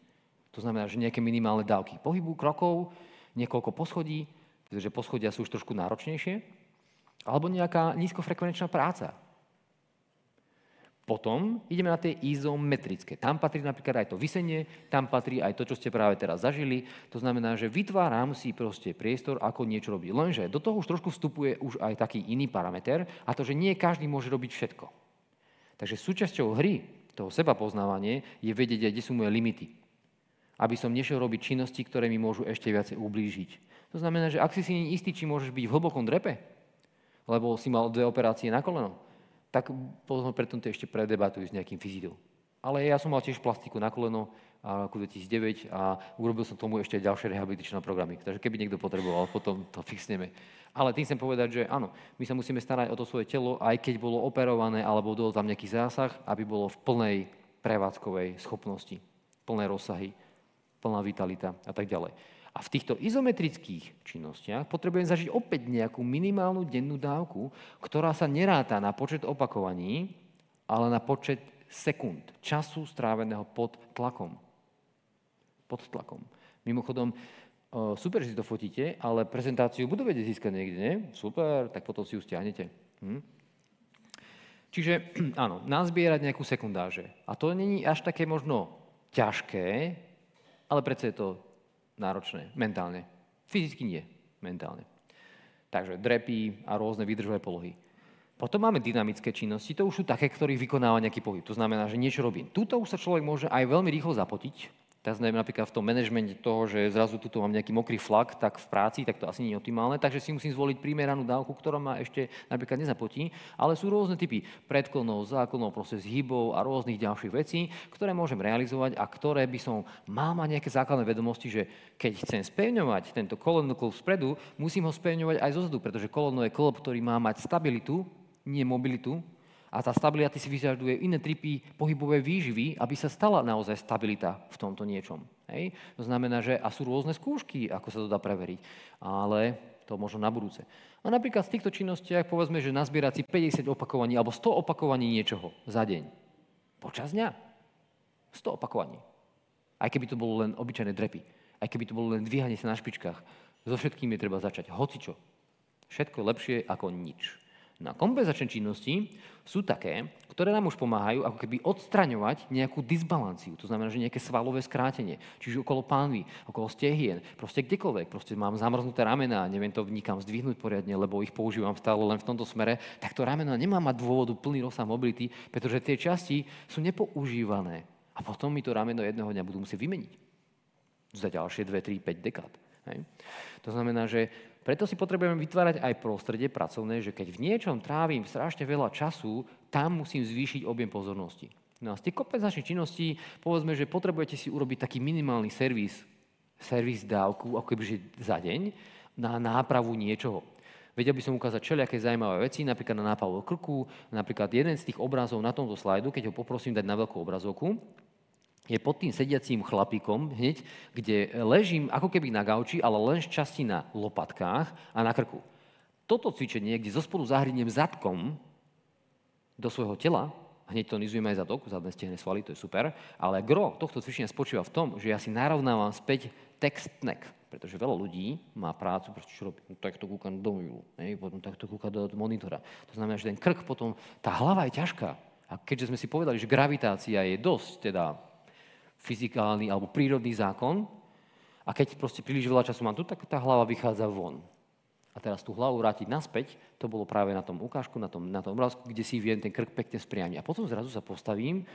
To znamená, že nejaké minimálne dávky pohybu, krokov, niekoľko poschodí, pretože poschodia sú už trošku náročnejšie, alebo nejaká nízkofrekvenčná práca, potom ideme na tie izometrické. Tam patrí napríklad aj to vysenie, tam patrí aj to, čo ste práve teraz zažili. To znamená, že vytváram si proste priestor, ako niečo robiť. Lenže do toho už trošku vstupuje už aj taký iný parameter a to, že nie každý môže robiť všetko. Takže súčasťou hry, toho seba poznávanie, je vedieť, kde sú moje limity. Aby som nešiel robiť činnosti, ktoré mi môžu ešte viacej ublížiť. To znamená, že ak si si istý, či môžeš byť v hlbokom drepe, lebo si mal dve operácie na koleno, tak potom preto to ešte predebatujú s nejakým fyzidom. Ale ja som mal tiež plastiku na koleno a roku 2009 a urobil som tomu ešte ďalšie rehabilitačné programy. Takže keby niekto potreboval, potom to fixneme. Ale tým chcem povedať, že áno, my sa musíme starať o to svoje telo, aj keď bolo operované alebo bol tam nejaký zásah, aby bolo v plnej prevádzkovej schopnosti, plné rozsahy, plná vitalita a tak ďalej. A v týchto izometrických činnostiach potrebujem zažiť opäť nejakú minimálnu dennú dávku, ktorá sa neráta na počet opakovaní, ale na počet sekúnd, času stráveného pod tlakom. Pod tlakom. Mimochodom, super, že si to fotíte, ale prezentáciu budú vedieť získať niekde, nie? Super, tak potom si ju stiahnete. Hm? Čiže áno, nazbierať nejakú sekundáže. A to není až také možno ťažké, ale predsa je to náročné, mentálne. Fyzicky nie, mentálne. Takže drepy a rôzne výdržové polohy. Potom máme dynamické činnosti, to už sú také, ktorých vykonáva nejaký pohyb. To znamená, že niečo robím. Tuto už sa človek môže aj veľmi rýchlo zapotiť, tak znamená napríklad v tom manažmente toho, že zrazu tuto mám nejaký mokrý flak, tak v práci, tak to asi nie je optimálne, takže si musím zvoliť primeranú dávku, ktorá ma ešte napríklad nezapotí, ale sú rôzne typy predklonov, zákonov, proces hybov a rôznych ďalších vecí, ktoré môžem realizovať a ktoré by som mal mať nejaké základné vedomosti, že keď chcem spevňovať tento koleno klub spredu, musím ho spevňovať aj zozadu, pretože koleno je klub, ktorý má mať stabilitu, nie mobilitu, a tá stabilita si vyžaduje iné typy pohybové výživy, aby sa stala naozaj stabilita v tomto niečom. Hej? To znamená, že a sú rôzne skúšky, ako sa to dá preveriť. Ale To možno na budúce. A napríklad v týchto činnostiach povedzme, že nazbierať si 50 opakovaní alebo 100 opakovaní niečoho za deň. Počas dňa. 100 opakovaní. Aj keby to bolo len obyčajné drepy. Aj keby to bolo len dvíhanie sa na špičkách. So všetkým treba začať. Hocičo. Všetko lepšie ako nič. Na kompenzačné činnosti sú také, ktoré nám už pomáhajú ako keby odstraňovať nejakú disbalanciu. To znamená, že nejaké svalové skrátenie. Čiže okolo pánvy, okolo stehien, proste kdekoľvek. Proste mám zamrznuté ramena, neviem to nikam zdvihnúť poriadne, lebo ich používam stále len v tomto smere, tak to rameno nemá mať dôvodu plný rozsah mobility, pretože tie časti sú nepoužívané. A potom mi to rameno jedného dňa budú musieť vymeniť. Za ďalšie 2, 3, 5 dekád. Hej. To znamená, že preto si potrebujeme vytvárať aj prostredie pracovné, že keď v niečom trávim strašne veľa času, tam musím zvýšiť objem pozornosti. No a z tých kompenzačných činností, povedzme, že potrebujete si urobiť taký minimálny servis, servis dávku, ako kebyže za deň, na nápravu niečoho. Vedel by som ukázať všelijaké zaujímavé veci, napríklad na nápavu krku, napríklad jeden z tých obrazov na tomto slajdu, keď ho poprosím dať na veľkú obrazovku, je pod tým sediacím chlapíkom hneď, kde ležím ako keby na gauči, ale len z časti na lopatkách a na krku. Toto cvičenie, kde zo spodu zahrniem zadkom do svojho tela, hneď to nizujem aj zadok, zadné stehné svaly, to je super, ale gro tohto cvičenia spočíva v tom, že ja si narovnávam späť text neck, pretože veľa ľudí má prácu, proste čo robí, no, takto kúka do mobilu, potom takto kúka do monitora. To znamená, že ten krk potom, tá hlava je ťažká. A keďže sme si povedali, že gravitácia je dosť teda fyzikálny alebo prírodný zákon a keď proste príliš veľa času mám tu, tak tá hlava vychádza von. A teraz tú hlavu vrátiť naspäť, to bolo práve na tom ukážku, na tom, na tom obrázku, kde si viem ten krk pekne spriamiť. A potom zrazu sa postavím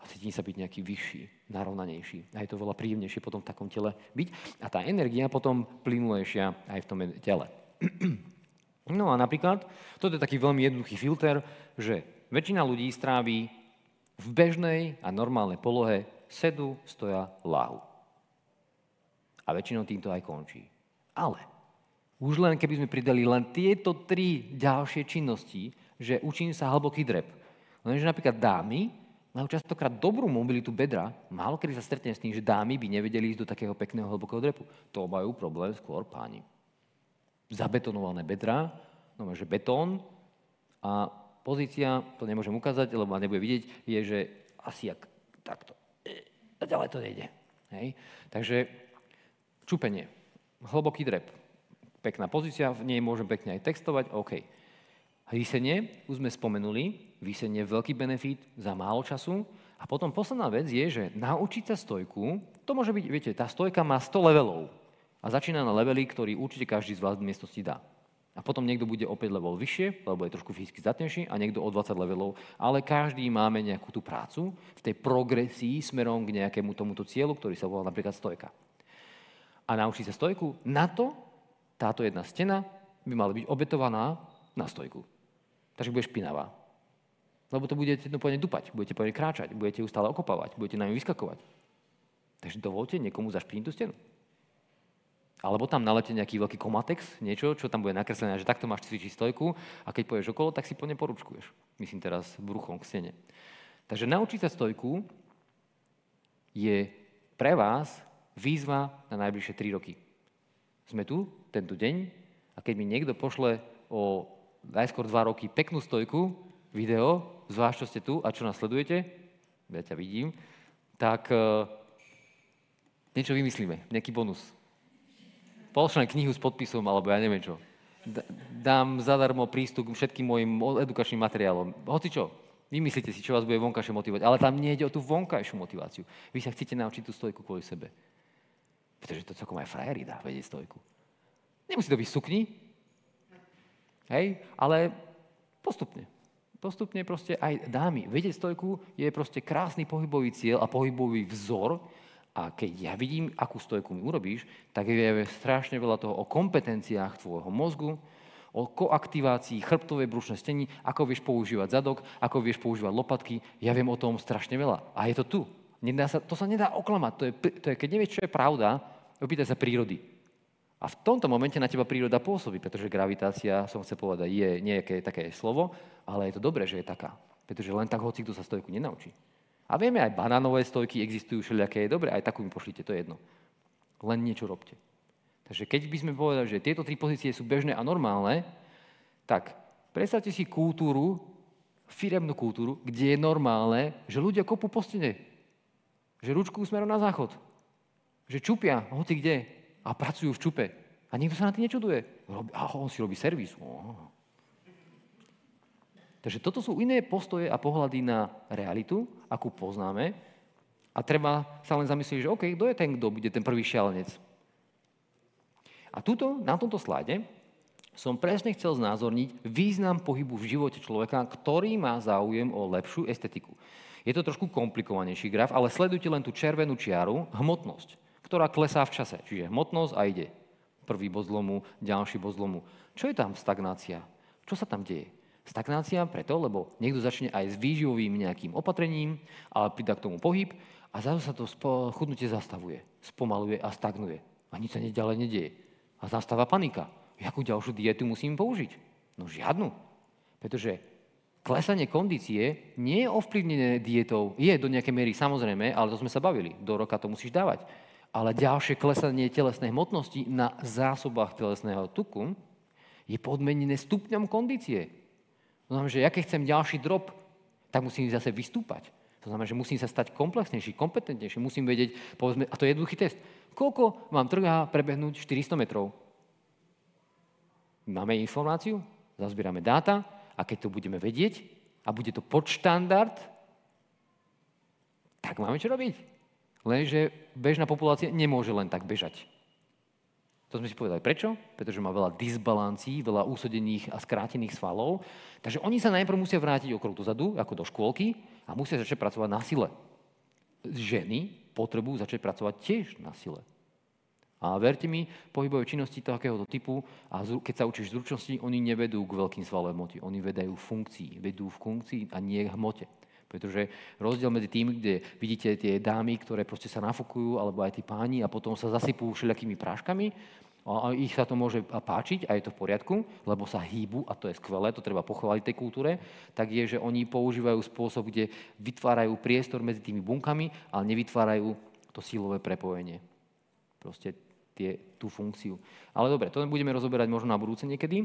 a cítim sa byť nejaký vyšší, narovnanejší. A je to veľa príjemnejšie potom v takom tele byť. A tá energia potom plynulejšia aj v tom tele. No a napríklad, toto je taký veľmi jednoduchý filter, že väčšina ľudí stráví v bežnej a normálnej polohe sedu, stoja, lahu. A väčšinou týmto aj končí. Ale už len keby sme pridali len tieto tri ďalšie činnosti, že učím sa hlboký drep. Lenže napríklad dámy majú častokrát dobrú mobilitu bedra, málo kedy sa stretne s tým, že dámy by nevedeli ísť do takého pekného hlbokého drepu. To majú problém skôr páni. Zabetonované bedra, no že betón a pozícia, to nemôžem ukázať, lebo ma nebude vidieť, je, že asi jak takto a ďalej to nejde. Hej? Takže čupenie, hlboký drep, pekná pozícia, v nej môžem pekne aj textovať, OK. Vysenie, už sme spomenuli, vysenie veľký benefit za málo času. A potom posledná vec je, že naučiť sa stojku, to môže byť, viete, tá stojka má 100 levelov a začína na levely, ktorý určite každý z vás v miestnosti dá. A potom niekto bude opäť level vyššie, lebo je trošku fyzicky zdatnejší, a niekto o 20 levelov. Ale každý máme nejakú tú prácu v tej progresii smerom k nejakému tomuto cieľu, ktorý sa volá napríklad stojka. A naučí sa stojku, na to táto jedna stena by mala byť obetovaná na stojku. Takže bude špinavá. Lebo to budete no, dupať, budete po kráčať, budete ju stále okopávať, budete na ňu vyskakovať. Takže dovolte niekomu zašpiniť tú stenu. Alebo tam nalete nejaký veľký komatex, niečo, čo tam bude nakreslené, že takto máš cvičiť stojku a keď poješ okolo, tak si po ne poručkuješ. Myslím teraz bruchom k stene. Takže naučiť sa stojku je pre vás výzva na najbližšie 3 roky. Sme tu, tento deň, a keď mi niekto pošle o najskôr 2 roky peknú stojku, video, zvlášť, čo ste tu a čo nasledujete, ja ťa vidím, tak uh, niečo vymyslíme, nejaký bonus pošlem knihu s podpisom, alebo ja neviem čo. Dám zadarmo prístup k všetkým mojim edukačným materiálom. Hoci čo, vymyslíte si, čo vás bude vonkajšie motivovať. Ale tam nejde o tú vonkajšiu motiváciu. Vy sa chcete naučiť tú stojku kvôli sebe. Pretože to celkom aj frajeri dá vedieť stojku. Nemusí to byť sukni, hej, ale postupne. Postupne proste aj dámy. Vedieť stojku je proste krásny pohybový cieľ a pohybový vzor, a keď ja vidím, akú stojku mi urobíš, tak je strašne veľa toho o kompetenciách tvojho mozgu, o koaktivácii chrbtovej brušnej stení, ako vieš používať zadok, ako vieš používať lopatky. Ja viem o tom strašne veľa. A je to tu. Nedá sa, to sa nedá oklamať. To je, to je, keď nevieš, čo je pravda, opýtaj sa prírody. A v tomto momente na teba príroda pôsobí, pretože gravitácia, som chcel povedať, je nejaké také slovo, ale je to dobré, že je taká. Pretože len tak hoci kto sa stojku nenaučí. A vieme, aj banánové stojky existujú všelijaké. Dobre, aj takú mi pošlite, to je jedno. Len niečo robte. Takže keď by sme povedali, že tieto tri pozície sú bežné a normálne, tak predstavte si kultúru, firemnú kultúru, kde je normálne, že ľudia kopú po stene. Že ručku smerom na záchod. Že čupia, hoci kde. A pracujú v čupe. A nikto sa na tým nečuduje. Robí, a on si robí servis. Takže toto sú iné postoje a pohľady na realitu, akú poznáme. A treba sa len zamyslieť, že OK, kto je ten, kto bude ten prvý šialenec? A tuto, na tomto slajde som presne chcel znázorniť význam pohybu v živote človeka, ktorý má záujem o lepšiu estetiku. Je to trošku komplikovanejší graf, ale sledujte len tú červenú čiaru, hmotnosť, ktorá klesá v čase. Čiže hmotnosť a ide. Prvý bod zlomu, ďalší bod zlomu. Čo je tam stagnácia? Čo sa tam deje? Stagnácia preto, lebo niekto začne aj s výživovým nejakým opatrením, ale pridá k tomu pohyb a zase sa to chudnutie zastavuje, spomaluje a stagnuje. A nič sa ďalej nedieje. A zastáva panika. Jakú ďalšiu dietu musím použiť? No žiadnu. Pretože klesanie kondície nie je ovplyvnené dietou. Je do nejakej miery samozrejme, ale to sme sa bavili. Do roka to musíš dávať. Ale ďalšie klesanie telesnej hmotnosti na zásobách telesného tuku je podmenené stupňom kondície. To znamená, že ja keď chcem ďalší drop, tak musím zase vystúpať. To znamená, že musím sa stať komplexnejší, kompetentnejší, musím vedieť, povedzme, a to je jednoduchý test, koľko vám trvá prebehnúť 400 metrov. Máme informáciu, zazbierame dáta a keď to budeme vedieť a bude to podštandard, tak máme čo robiť. Lenže bežná populácia nemôže len tak bežať. To sme si povedali. Prečo? Pretože má veľa disbalancí, veľa úsodených a skrátených svalov. Takže oni sa najprv musia vrátiť okolo dozadu, ako do škôlky, a musia začať pracovať na sile. Ženy potrebujú začať pracovať tiež na sile. A verte mi, pohybové činnosti takéhoto typu, a keď sa učíš zručnosti, oni nevedú k veľkým svalovým hmote. Oni vedajú funkcii. Vedú v funkcii a nie k hmote. Pretože rozdiel medzi tým, kde vidíte tie dámy, ktoré proste sa nafokujú, alebo aj tí páni a potom sa zasypú všelijakými práškami, a ich sa to môže páčiť a je to v poriadku, lebo sa hýbu a to je skvelé, to treba pochváliť tej kultúre, tak je, že oni používajú spôsob, kde vytvárajú priestor medzi tými bunkami, ale nevytvárajú to sílové prepojenie. Proste tie, tú funkciu. Ale dobre, to budeme rozoberať možno na budúce niekedy,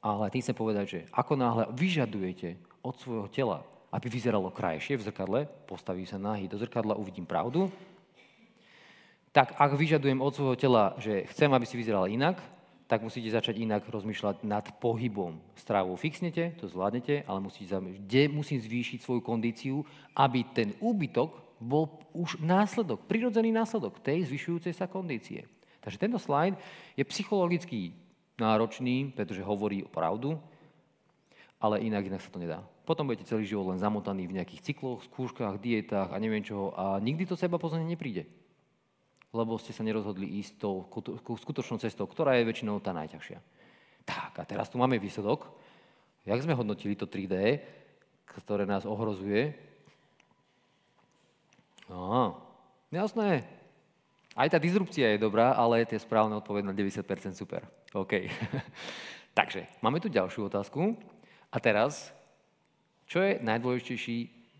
ale tým chcem povedať, že ako náhle vyžadujete od svojho tela aby vyzeralo krajšie v zrkadle, postaví sa nahý do zrkadla, uvidím pravdu, tak ak vyžadujem od svojho tela, že chcem, aby si vyzeral inak, tak musíte začať inak rozmýšľať nad pohybom. Stravu fixnete, to zvládnete, ale musíte kde musím zvýšiť svoju kondíciu, aby ten úbytok bol už následok, prirodzený následok tej zvyšujúcej sa kondície. Takže tento slajd je psychologicky náročný, pretože hovorí o pravdu, ale inak, inak sa to nedá. Potom budete celý život len zamotaní v nejakých cykloch, skúškach, dietách a neviem čoho a nikdy to seba poznanie nepríde. Lebo ste sa nerozhodli ísť tou skutočnou cestou, ktorá je väčšinou tá najťažšia. Tak a teraz tu máme výsledok. Jak sme hodnotili to 3D, ktoré nás ohrozuje? No, jasné. Aj tá disrupcia je dobrá, ale tie správne odpoveď na 90% super. OK. Takže, máme tu ďalšiu otázku. A teraz čo je najdôležitejší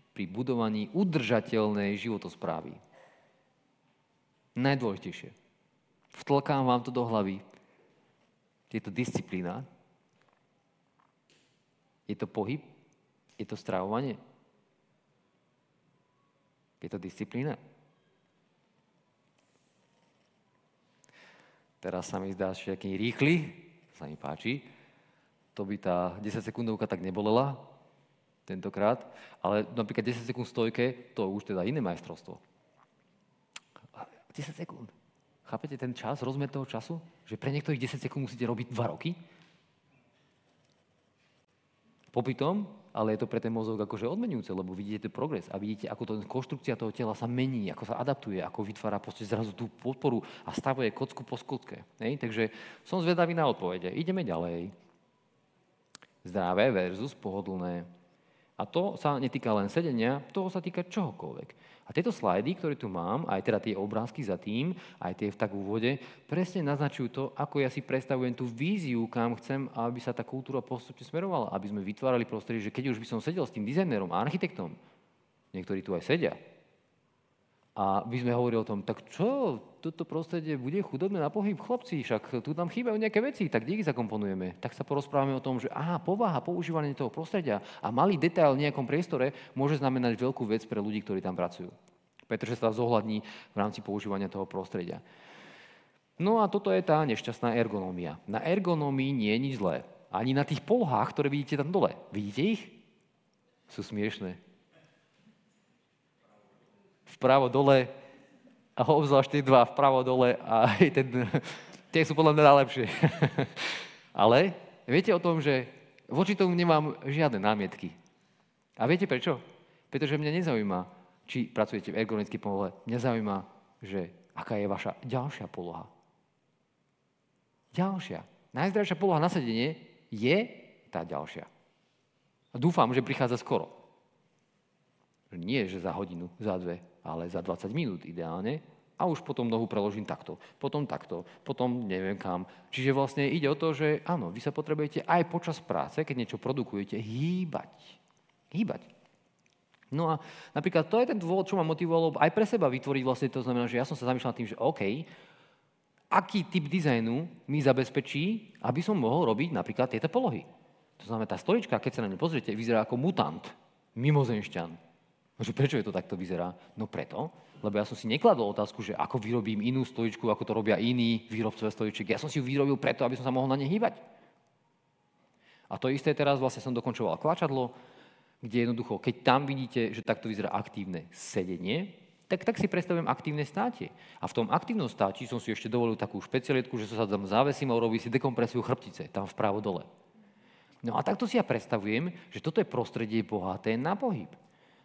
pri budovaní udržateľnej životosprávy? Najdôležitejšie. Vtlkám vám to do hlavy. Je to disciplína. Je to pohyb. Je to stravovanie. Je to disciplína. Teraz sa mi zdá, že rýchly, sa mi páči. To by tá 10 sekundovka tak nebolela, tentokrát, ale napríklad 10 sekúnd stojke, to už teda iné majstrovstvo. 10 sekúnd. Chápete ten čas, rozmer toho času? Že pre niektorých 10 sekúnd musíte robiť 2 roky? Popytom, ale je to pre ten mozog akože odmenujúce, lebo vidíte ten progres a vidíte, ako to konštrukcia toho tela sa mení, ako sa adaptuje, ako vytvára proste zrazu tú podporu a stavuje kocku po skocke. Nej? Takže som zvedavý na odpovede. Ideme ďalej. Zdravé versus pohodlné. A to sa netýka len sedenia, toho sa týka čohokoľvek. A tieto slajdy, ktoré tu mám, aj teda tie obrázky za tým, aj tie v tak úvode, presne naznačujú to, ako ja si predstavujem tú víziu, kam chcem, aby sa tá kultúra postupne smerovala. Aby sme vytvárali prostredie, že keď už by som sedel s tým dizajnerom a architektom, niektorí tu aj sedia, A my sme hovorili o tom, tak čo, toto prostredie bude chudobné na pohyb, chlapci, však tu nám chýbajú nejaké veci, tak kde ich zakomponujeme? Tak sa porozprávame o tom, že aha, povaha, používanie toho prostredia a malý detail v nejakom priestore môže znamenať veľkú vec pre ľudí, ktorí tam pracujú. Pretože sa zohľadní v rámci používania toho prostredia. No a toto je tá nešťastná ergonómia. Na ergonómii nie je nič zlé. Ani na tých polohách, ktoré vidíte tam dole. Vidíte ich? Sú smiešné vpravo dole a obzvlášť tie dva vpravo dole a aj ten, tie sú podľa mňa najlepšie. Ale viete o tom, že voči tomu nemám žiadne námietky. A viete prečo? Pretože mňa nezaujíma, či pracujete v ergonomickej polohe. Mňa zaujíma, že aká je vaša ďalšia poloha. Ďalšia. Najzdravšia poloha na sedenie je tá ďalšia. A dúfam, že prichádza skoro. Nie, že za hodinu, za dve, ale za 20 minút ideálne. A už potom nohu preložím takto, potom takto, potom neviem kam. Čiže vlastne ide o to, že áno, vy sa potrebujete aj počas práce, keď niečo produkujete, hýbať. Hýbať. No a napríklad to je ten dôvod, čo ma motivovalo aj pre seba vytvoriť vlastne to znamená, že ja som sa zamýšľal tým, že OK, aký typ dizajnu mi zabezpečí, aby som mohol robiť napríklad tieto polohy. To znamená, tá stolička, keď sa na ňu pozriete, vyzerá ako mutant, mimozemšťan. Že prečo je to takto vyzerá? No preto, lebo ja som si nekladol otázku, že ako vyrobím inú stojičku, ako to robia iní výrobcovia stojičiek. Ja som si ju vyrobil preto, aby som sa mohol na ne hýbať. A to isté teraz vlastne som dokončoval klačadlo, kde jednoducho, keď tam vidíte, že takto vyzerá aktívne sedenie, tak, tak si predstavujem aktívne státie. A v tom aktívnom státi som si ešte dovolil takú špecialitku, že sa tam závesím a urobí si dekompresiu chrbtice, tam vpravo dole. No a takto si ja predstavujem, že toto je prostredie bohaté na pohyb.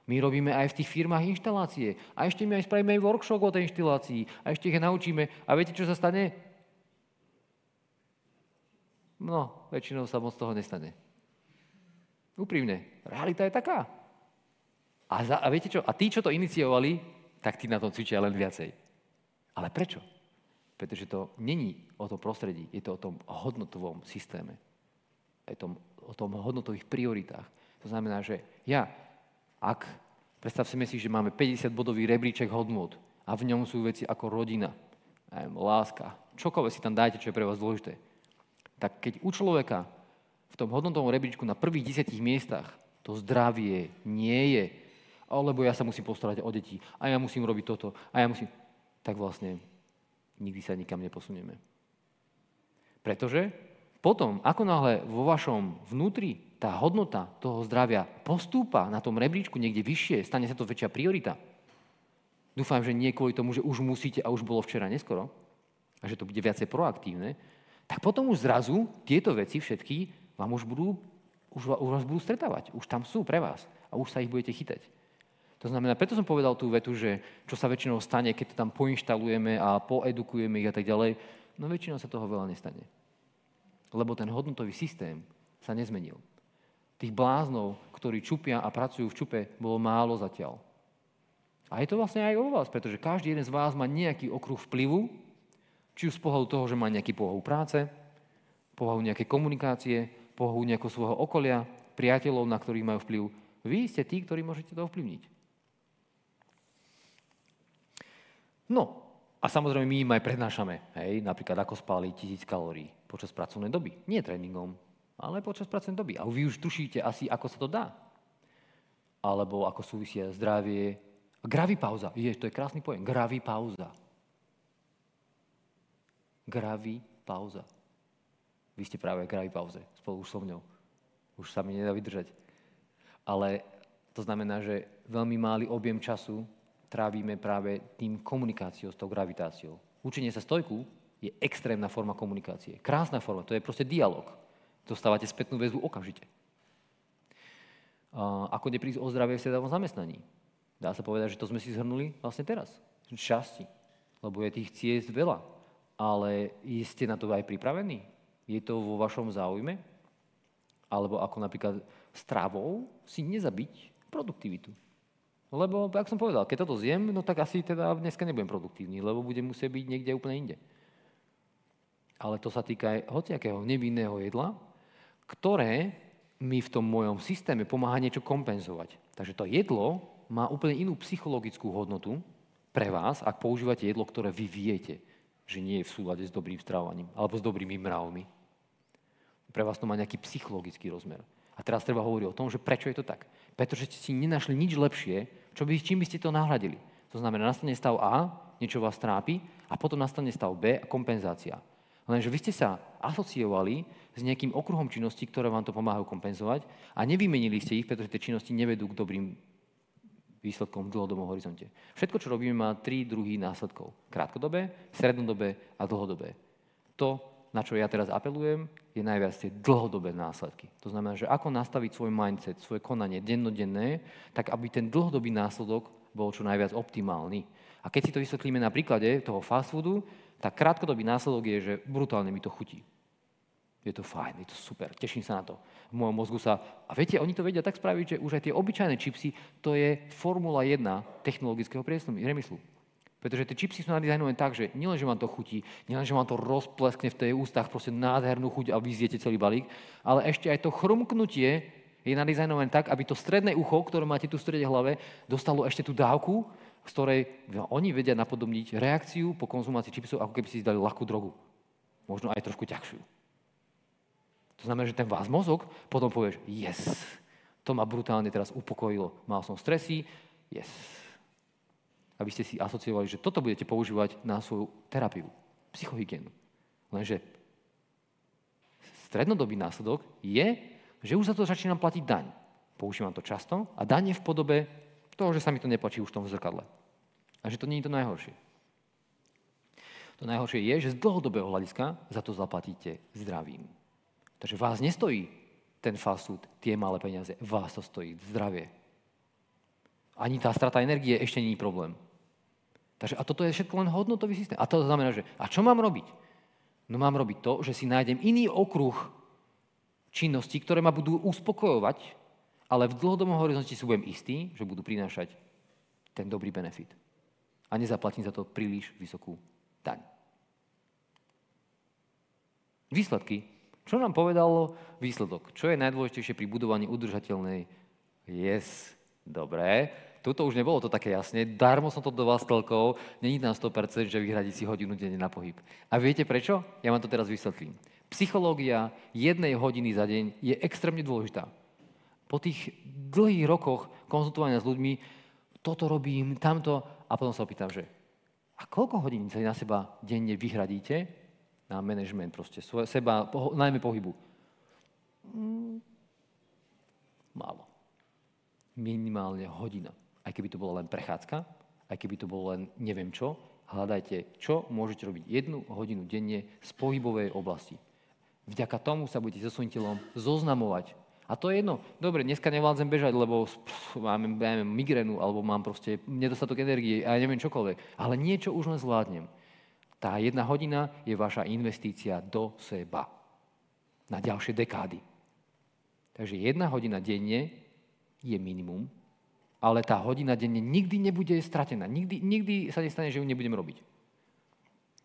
My robíme aj v tých firmách inštalácie. A ešte my aj spravíme aj workshop o tej inštalácii. A ešte ich naučíme. A viete, čo sa stane? No, väčšinou sa moc toho nestane. Úprimne. Realita je taká. A, za, a viete čo? A tí, čo to iniciovali, tak tí na tom cvičia len viacej. Ale prečo? Pretože to není o tom prostredí, je to o tom hodnotovom systéme. Je to o tom hodnotových prioritách. To znamená, že ja ak, predstavme si, že máme 50-bodový rebríček hodnot a v ňom sú veci ako rodina, láska, čokoľvek si tam dajte, čo je pre vás dôležité, tak keď u človeka v tom hodnotovom rebríčku na prvých desiatich miestach to zdravie nie je, alebo ja sa musím postarať o deti a ja musím robiť toto a ja musím, tak vlastne nikdy sa nikam neposunieme. Pretože potom, ako náhle vo vašom vnútri tá hodnota toho zdravia postúpa na tom rebríčku niekde vyššie, stane sa to väčšia priorita. Dúfam, že nie kvôli tomu, že už musíte a už bolo včera neskoro, a že to bude viacej proaktívne, tak potom už zrazu tieto veci všetky vám už budú, už, už vás budú stretávať. Už tam sú pre vás a už sa ich budete chytať. To znamená, preto som povedal tú vetu, že čo sa väčšinou stane, keď to tam poinštalujeme a poedukujeme ich a tak ďalej, no väčšinou sa toho veľa nestane. Lebo ten hodnotový systém sa nezmenil. Tých bláznov, ktorí čupia a pracujú v čupe, bolo málo zatiaľ. A je to vlastne aj o vás, pretože každý jeden z vás má nejaký okruh vplyvu, či už z pohľadu toho, že má nejaký povahu práce, povahu nejakej komunikácie, povahu nejakého svojho okolia, priateľov, na ktorých majú vplyv. Vy ste tí, ktorí môžete to ovplyvniť. No, a samozrejme my im aj prednášame, hej, napríklad ako spáliť tisíc kalórií počas pracovnej doby. Nie tréningom, ale počas pracovnej doby. A vy už tušíte asi, ako sa to dá. Alebo ako súvisia zdravie. Gravy pauza. Je, to je krásny pojem. Gravy pauza. Gravy pauza. Vy ste práve gravy pauze spolu už so mňou. Už sa mi nedá vydržať. Ale to znamená, že veľmi malý objem času trávime práve tým komunikáciou s tou gravitáciou. Učenie sa stojku je extrémna forma komunikácie. Krásna forma, to je proste dialog dostávate spätnú väzbu okamžite. Ako neprísť o zdravie v sedavom zamestnaní? Dá sa povedať, že to sme si zhrnuli vlastne teraz. Šťastí. Lebo je tých ciest veľa. Ale ste na to aj pripravení? Je to vo vašom záujme? Alebo ako napríklad stravou si nezabiť produktivitu. Lebo, ako som povedal, keď toto zjem, no tak asi teda dneska nebudem produktívny, lebo budem musieť byť niekde úplne inde. Ale to sa týka aj hociakého nevinného jedla, ktoré mi v tom mojom systéme pomáha niečo kompenzovať. Takže to jedlo má úplne inú psychologickú hodnotu, pre vás, ak používate jedlo, ktoré vy viete, že nie je v súlade s dobrým strávaním alebo s dobrými mravmi. Pre vás to má nejaký psychologický rozmer. A teraz treba hovoriť o tom, že prečo je to tak. Pretože ste si nenašli nič lepšie, čo by, čím by ste to nahradili. To znamená, nastane stav A, niečo vás trápi, a potom nastane stav B a kompenzácia. Lenže vy ste sa asociovali s nejakým okruhom činností, ktoré vám to pomáhajú kompenzovať a nevymenili ste ich, pretože tie činnosti nevedú k dobrým výsledkom v dlhodobom horizonte. Všetko, čo robíme, má tri druhy následkov. Krátkodobé, strednodobé a dlhodobé. To, na čo ja teraz apelujem, je najviac tie dlhodobé následky. To znamená, že ako nastaviť svoj mindset, svoje konanie dennodenné, tak aby ten dlhodobý následok bol čo najviac optimálny. A keď si to vysvetlíme na príklade toho fast foodu, tak krátkodobý následok je, že brutálne mi to chutí. Je to fajn, je to super, teším sa na to. V mojom mozgu sa... A viete, oni to vedia tak spraviť, že už aj tie obyčajné čipsy, to je Formula 1 technologického priemyslu. Pretože tie čipsy sú nadizajnované tak, že nielen, že vám to chutí, nielen, že vám to rozpleskne v tej ústach, proste nádhernú chuť a vyziete celý balík, ale ešte aj to chrumknutie je nadizajnované tak, aby to stredné ucho, ktoré máte tu v strede hlave, dostalo ešte tú dávku, z ktorej oni vedia napodobniť reakciu po konzumácii čipsov, ako keby si dali ľahkú drogu. Možno aj trošku ťažšiu. To znamená, že ten váš mozog potom povieš, yes, to ma brutálne teraz upokojilo. Mal som stresy, yes. Aby ste si asociovali, že toto budete používať na svoju terapiu, psychohygienu. Lenže strednodobý následok je, že už za to začínam platiť daň. Používam to často a daň je v podobe toho, že sa mi to nepačí už v tom zrkadle. A že to nie je to najhoršie. To najhoršie je, že z dlhodobého hľadiska za to zaplatíte zdravím. Takže vás nestojí ten fast tie malé peniaze, vás to stojí zdravie. Ani tá strata energie ešte je problém. Takže, a toto je všetko len hodnotový systém. A to znamená, že a čo mám robiť? No mám robiť to, že si nájdem iný okruh činností, ktoré ma budú uspokojovať, ale v dlhodobom horizonte si budem istý, že budú prinášať ten dobrý benefit. A nezaplatím za to príliš vysokú daň. Výsledky čo nám povedalo výsledok? Čo je najdôležitejšie pri budovaní udržateľnej? Yes, dobré. Tuto už nebolo to také jasne. Darmo som to do vás toľkou. Není na 100%, že vyhradiť si hodinu denne na pohyb. A viete prečo? Ja vám to teraz vysvetlím. Psychológia jednej hodiny za deň je extrémne dôležitá. Po tých dlhých rokoch konzultovania s ľuďmi toto robím, tamto a potom sa opýtam, že a koľko hodín sa na seba denne vyhradíte, na management proste, seba, po, najmä pohybu. Mm, málo. Minimálne hodina. Aj keby to bola len prechádzka, aj keby to bolo len neviem čo, hľadajte, čo môžete robiť jednu hodinu denne z pohybovej oblasti. Vďaka tomu sa budete so svojím telom zoznamovať. A to je jedno. Dobre, dneska nevládzem bežať, lebo mám, mám migrénu, alebo mám proste nedostatok energie a ja neviem čokoľvek. Ale niečo už len zvládnem. Tá jedna hodina je vaša investícia do seba na ďalšie dekády. Takže jedna hodina denne je minimum, ale tá hodina denne nikdy nebude stratená. Nikdy, nikdy sa nestane, že ju nebudem robiť.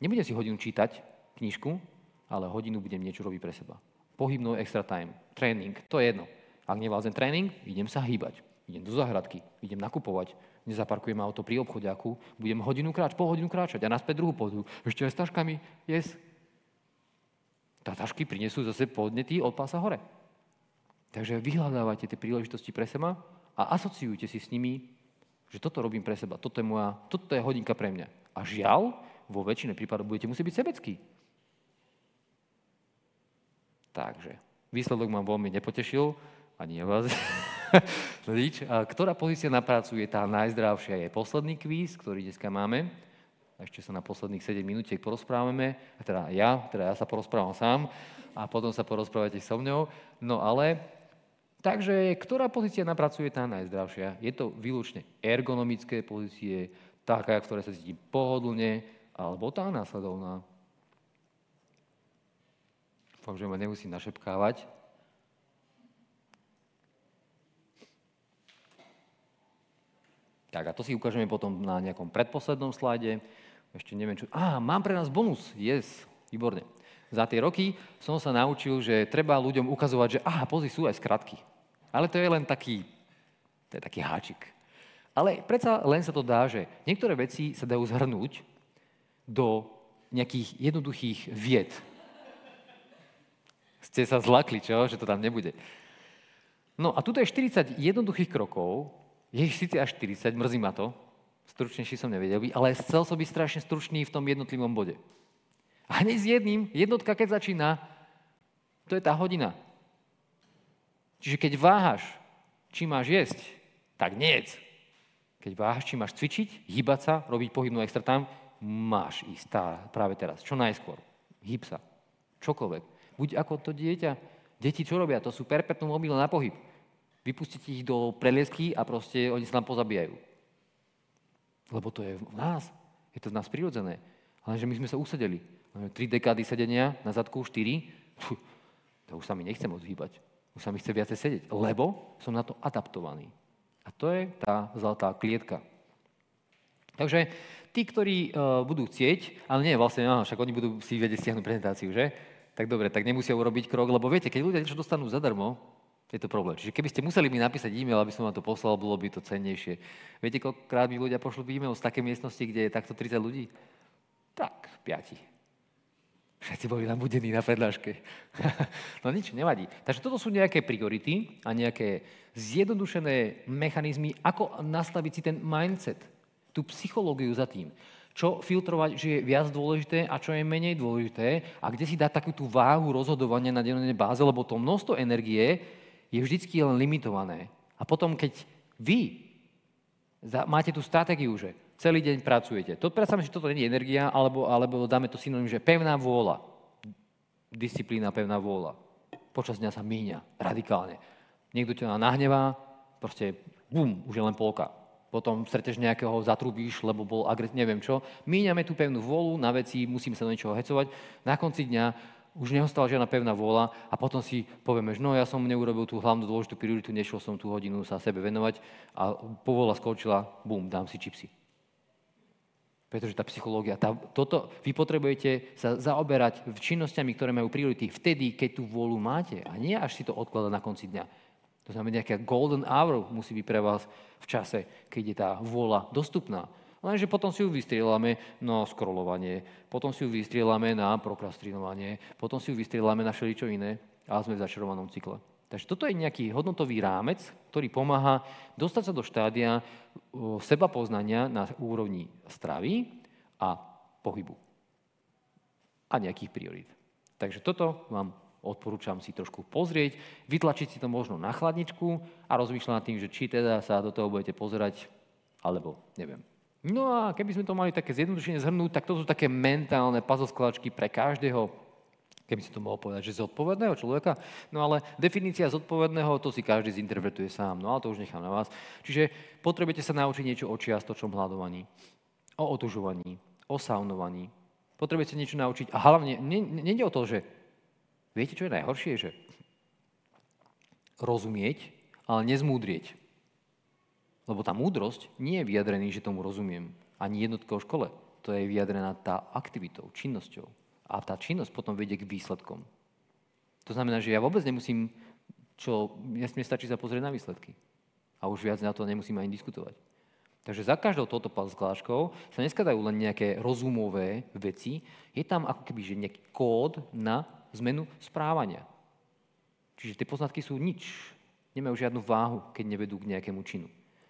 Nebudem si hodinu čítať knižku, ale hodinu budem niečo robiť pre seba. Pohybnú extra time, tréning, to je jedno. Ak nevládzem tréning, idem sa hýbať. Idem do záhradky, idem nakupovať, nezaparkujem auto pri obchodiaku, budem hodinu kráč, pol hodinu kráčať a naspäť druhú podu. Ešte aj s taškami, yes. Tá tašky prinesú zase podnety od pása hore. Takže vyhľadávajte tie príležitosti pre seba a asociujte si s nimi, že toto robím pre seba, toto je, moja, toto je hodinka pre mňa. A žiaľ, vo väčšine prípadov budete musieť byť sebecký. Takže, výsledok ma veľmi nepotešil, ani vás. Ktorá pozícia na prácu je tá najzdravšia? Je posledný kvíz, ktorý dneska máme. Ešte sa na posledných 7 minútiek porozprávame. Teda ja, teda ja sa porozprávam sám a potom sa porozprávate so mňou. No ale, takže ktorá pozícia na prácu je tá najzdravšia? Je to výlučne ergonomické pozície, taká, ktorá sa cíti pohodlne, alebo tá následovná? Dúfam, že ma nemusím našepkávať. Tak a to si ukážeme potom na nejakom predposlednom slajde. Ešte neviem čo. Á, mám pre nás bonus. Yes, výborne. Za tie roky som sa naučil, že treba ľuďom ukazovať, že aha, pozri, sú aj skratky. Ale to je len taký, to je taký háčik. Ale predsa len sa to dá, že niektoré veci sa dajú zhrnúť do nejakých jednoduchých vied. Ste sa zlakli, čo? Že to tam nebude. No a tuto je 40 jednoduchých krokov, je ich síce až 40, mrzí ma to, stručnejší som nevedel byť, ale chcel som byť strašne stručný v tom jednotlivom bode. A hneď s jedným, jednotka keď začína, to je tá hodina. Čiže keď váhaš, či máš jesť, tak niec. Keď váhaš, či máš cvičiť, hýbať sa, robiť pohybnú extra tam, máš ísť tá, práve teraz. Čo najskôr. Hýb sa. Čokoľvek. Buď ako to dieťa. Deti čo robia? To sú perpetuum mobile na pohyb. Vypustíte ich do preliesky a proste oni sa tam pozabíjajú. Lebo to je v nás. Je to v nás prirodzené. Lenže my sme sa usedeli. Máme tri dekády sedenia na zadku, štyri. To už sa mi nechcem odhýbať. Už sa mi chce viacej sedieť. Lebo som na to adaptovaný. A to je tá zlatá klietka. Takže tí, ktorí uh, budú chcieť, ale nie, vlastne, áno, však oni budú si vedieť stiahnuť prezentáciu, že? Tak dobre, tak nemusia urobiť krok, lebo viete, keď ľudia niečo dostanú zadarmo, je to problém. Čiže keby ste museli mi napísať e-mail, aby som vám to poslal, bolo by to cennejšie. Viete, koľkokrát mi ľudia pošlú e-mail z také miestnosti, kde je takto 30 ľudí? Tak, piati. Všetci boli nabudení na predláške. no nič, nevadí. Takže toto sú nejaké priority a nejaké zjednodušené mechanizmy, ako nastaviť si ten mindset, tú psychológiu za tým. Čo filtrovať, že je viac dôležité a čo je menej dôležité a kde si dať takú tú váhu rozhodovania na dennej báze, lebo to množstvo energie je vždycky len limitované. A potom, keď vy máte tú stratégiu, že celý deň pracujete, to predstavme, že toto nie je energia, alebo, alebo dáme to synonym, že pevná vôľa. Disciplína, pevná vôľa. Počas dňa sa míňa radikálne. Niekto ťa nahnevá, proste bum, už je len polka. Potom streteš nejakého, zatrubíš, lebo bol agres, neviem čo. Míňame tú pevnú vôľu na veci, musíme sa do niečoho hecovať. Na konci dňa už neostala žiadna pevná vôľa a potom si povieme, že no ja som neurobil tú hlavnú dôležitú prioritu, nešiel som tú hodinu sa sebe venovať a povola skončila, bum, dám si čipsy. Pretože tá psychológia, tá, toto, vy potrebujete sa zaoberať činnosťami, ktoré majú priority vtedy, keď tú vôľu máte a nie až si to odkladať na konci dňa. To znamená, nejaká golden hour musí byť pre vás v čase, keď je tá vôľa dostupná. Lenže potom si ju vystrielame na scrollovanie, potom si ju vystrielame na prokrastinovanie, potom si ju vystrielame na všeličo iné a sme v začarovanom cykle. Takže toto je nejaký hodnotový rámec, ktorý pomáha dostať sa do štádia seba poznania na úrovni stravy a pohybu. A nejakých priorít. Takže toto vám odporúčam si trošku pozrieť, vytlačiť si to možno na chladničku a rozmýšľať nad tým, že či teda sa do toho budete pozerať, alebo neviem, No a keby sme to mali také zjednodušenie zhrnúť, tak to sú také mentálne puzzle pre každého, keby si to mohol povedať, že zodpovedného človeka. No ale definícia zodpovedného, to si každý zinterpretuje sám, no ale to už nechám na vás. Čiže potrebujete sa naučiť niečo o čiastočnom hľadovaní, o otužovaní, o saunovaní. Potrebujete niečo naučiť a hlavne, nejde o to, že viete, čo je najhoršie, že rozumieť, ale nezmúdrieť. Lebo tá múdrosť nie je vyjadrený, že tomu rozumiem. Ani jednotkou škole. To je vyjadrená tá aktivitou, činnosťou. A tá činnosť potom vedie k výsledkom. To znamená, že ja vôbec nemusím, čo, ja stačí sa pozrieť na výsledky. A už viac na to nemusím ani diskutovať. Takže za každou touto skláškou sa neskladajú len nejaké rozumové veci, je tam ako keby že nejaký kód na zmenu správania. Čiže tie poznatky sú nič, nemajú žiadnu váhu, keď nevedú k nejakému činu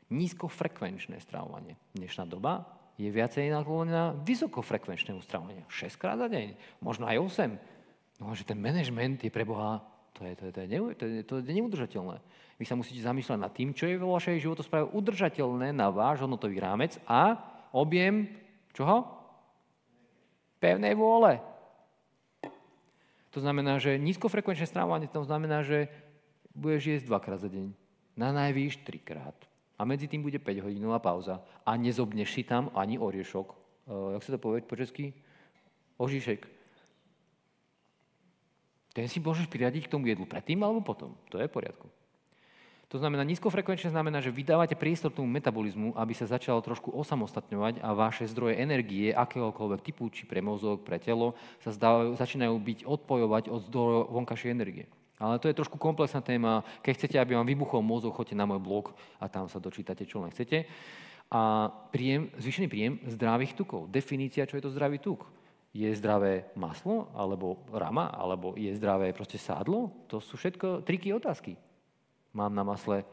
nízkofrekvenčné stravovanie. Dnešná doba je viacej naklonená vysokofrekvenčnému stravovaniu. 6 krát za deň, možno aj 8. No, že ten manažment je pre Boha, to je, to je, to je, to je, to je neudržateľné. Vy sa musíte zamýšľať nad tým, čo je vo vašej životospráve udržateľné na váš hodnotový rámec a objem čoho? Pevnej vôle. To znamená, že nízkofrekvenčné stravovanie to znamená, že budeš jesť dvakrát za deň. Na najvýš trikrát a medzi tým bude 5 hodinová pauza a nezobneš si tam ani oriešok. Uh, jak sa to povie po česky? Ožišek. Ten si môžeš priradiť k tomu jedlu predtým alebo potom. To je v poriadku. To znamená, nízkofrekvenčne znamená, že vydávate priestor tomu metabolizmu, aby sa začal trošku osamostatňovať a vaše zdroje energie, akéhokoľvek typu, či pre mozog, pre telo, sa zdávajú, začínajú byť odpojovať od zdrojov vonkajšej energie. Ale to je trošku komplexná téma. Keď chcete, aby vám vybuchol mozog, choďte na môj blog a tam sa dočítate, čo len chcete. A príjem, zvýšený príjem zdravých tukov. Definícia, čo je to zdravý tuk. Je zdravé maslo, alebo rama, alebo je zdravé proste sádlo? To sú všetko triky otázky. Mám na masle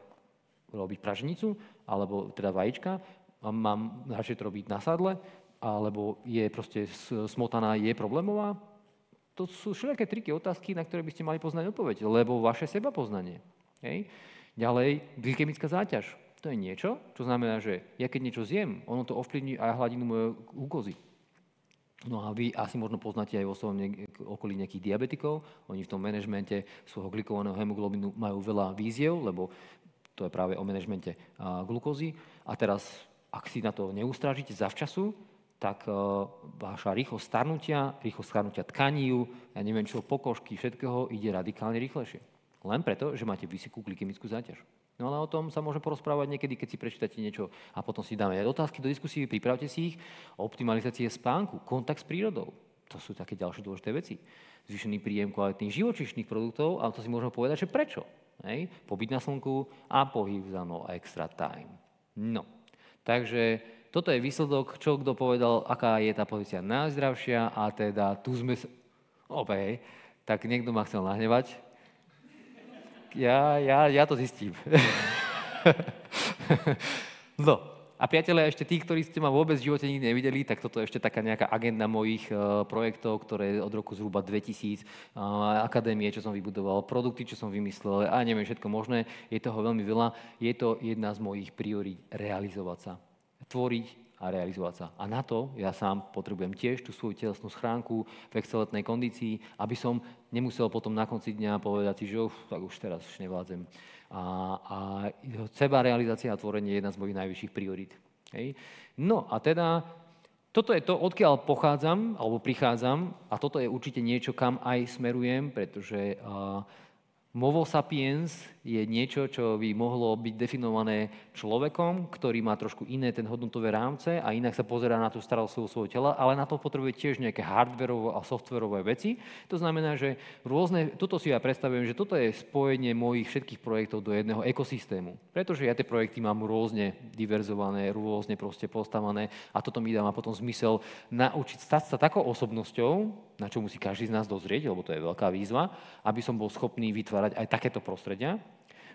robiť praženicu, alebo teda vajíčka, mám radšej to robiť na sádle, alebo je proste smotaná, je problémová, to sú všelijaké triky, otázky, na ktoré by ste mali poznať odpoveď, lebo vaše seba poznanie. Hej. Ďalej, glykemická záťaž. To je niečo, čo znamená, že ja keď niečo zjem, ono to ovplyvní aj hladinu mojej glukózy. No a vy asi možno poznáte aj vo okolí nejakých diabetikov. Oni v tom manažmente svojho glikovaného hemoglobinu majú veľa víziev, lebo to je práve o manažmente glukózy. A teraz, ak si na to neustrážite zavčasu, tak uh, vaša rýchlosť starnutia, rýchlosť starnutia tkaní, ja neviem čo, pokožky, všetkého ide radikálne rýchlejšie. Len preto, že máte vysokú glykemickú záťaž. No ale o tom sa môžeme porozprávať niekedy, keď si prečítate niečo a potom si dáme aj otázky do diskusie, pripravte si ich, optimalizácie spánku, kontakt s prírodou. To sú také ďalšie dôležité veci. Zvýšený príjem kvalitných živočišných produktov, a to si môžeme povedať, že prečo. Hej? Pobyt na slnku a pohyb za no extra time. No, takže toto je výsledok, čo kto povedal, aká je tá pozícia najzdravšia a teda tu sme... Opäť, tak niekto ma chcel nahnevať. Ja, ja, ja to zistím. no, a priatelia, ešte tí, ktorí ste ma vôbec v živote nikdy nevideli, tak toto je ešte taká nejaká agenda mojich uh, projektov, ktoré od roku zhruba 2000, uh, akadémie, čo som vybudoval, produkty, čo som vymyslel a neviem všetko možné. Je toho veľmi veľa. Je to jedna z mojich priorít realizovať sa tvoriť a realizovať sa. A na to ja sám potrebujem tiež tú svoju telesnú schránku v excelentnej kondícii, aby som nemusel potom na konci dňa povedať si, že uf, tak už teraz už nevládzem. A, a seba realizácia a tvorenie je jedna z mojich najvyšších priorít. Hej. No a teda toto je to, odkiaľ pochádzam alebo prichádzam a toto je určite niečo, kam aj smerujem, pretože uh, Movo sapiens je niečo, čo by mohlo byť definované človekom, ktorý má trošku iné ten hodnotové rámce a inak sa pozerá na tú starostlivosť svojho tela, ale na to potrebuje tiež nejaké hardwareové a softwareové veci. To znamená, že rôzne, toto si ja predstavujem, že toto je spojenie mojich všetkých projektov do jedného ekosystému. Pretože ja tie projekty mám rôzne diverzované, rôzne proste postavané a toto mi dáva potom zmysel naučiť stať sa takou osobnosťou, na čo musí každý z nás dozrieť, lebo to je veľká výzva, aby som bol schopný vytvárať aj takéto prostredia,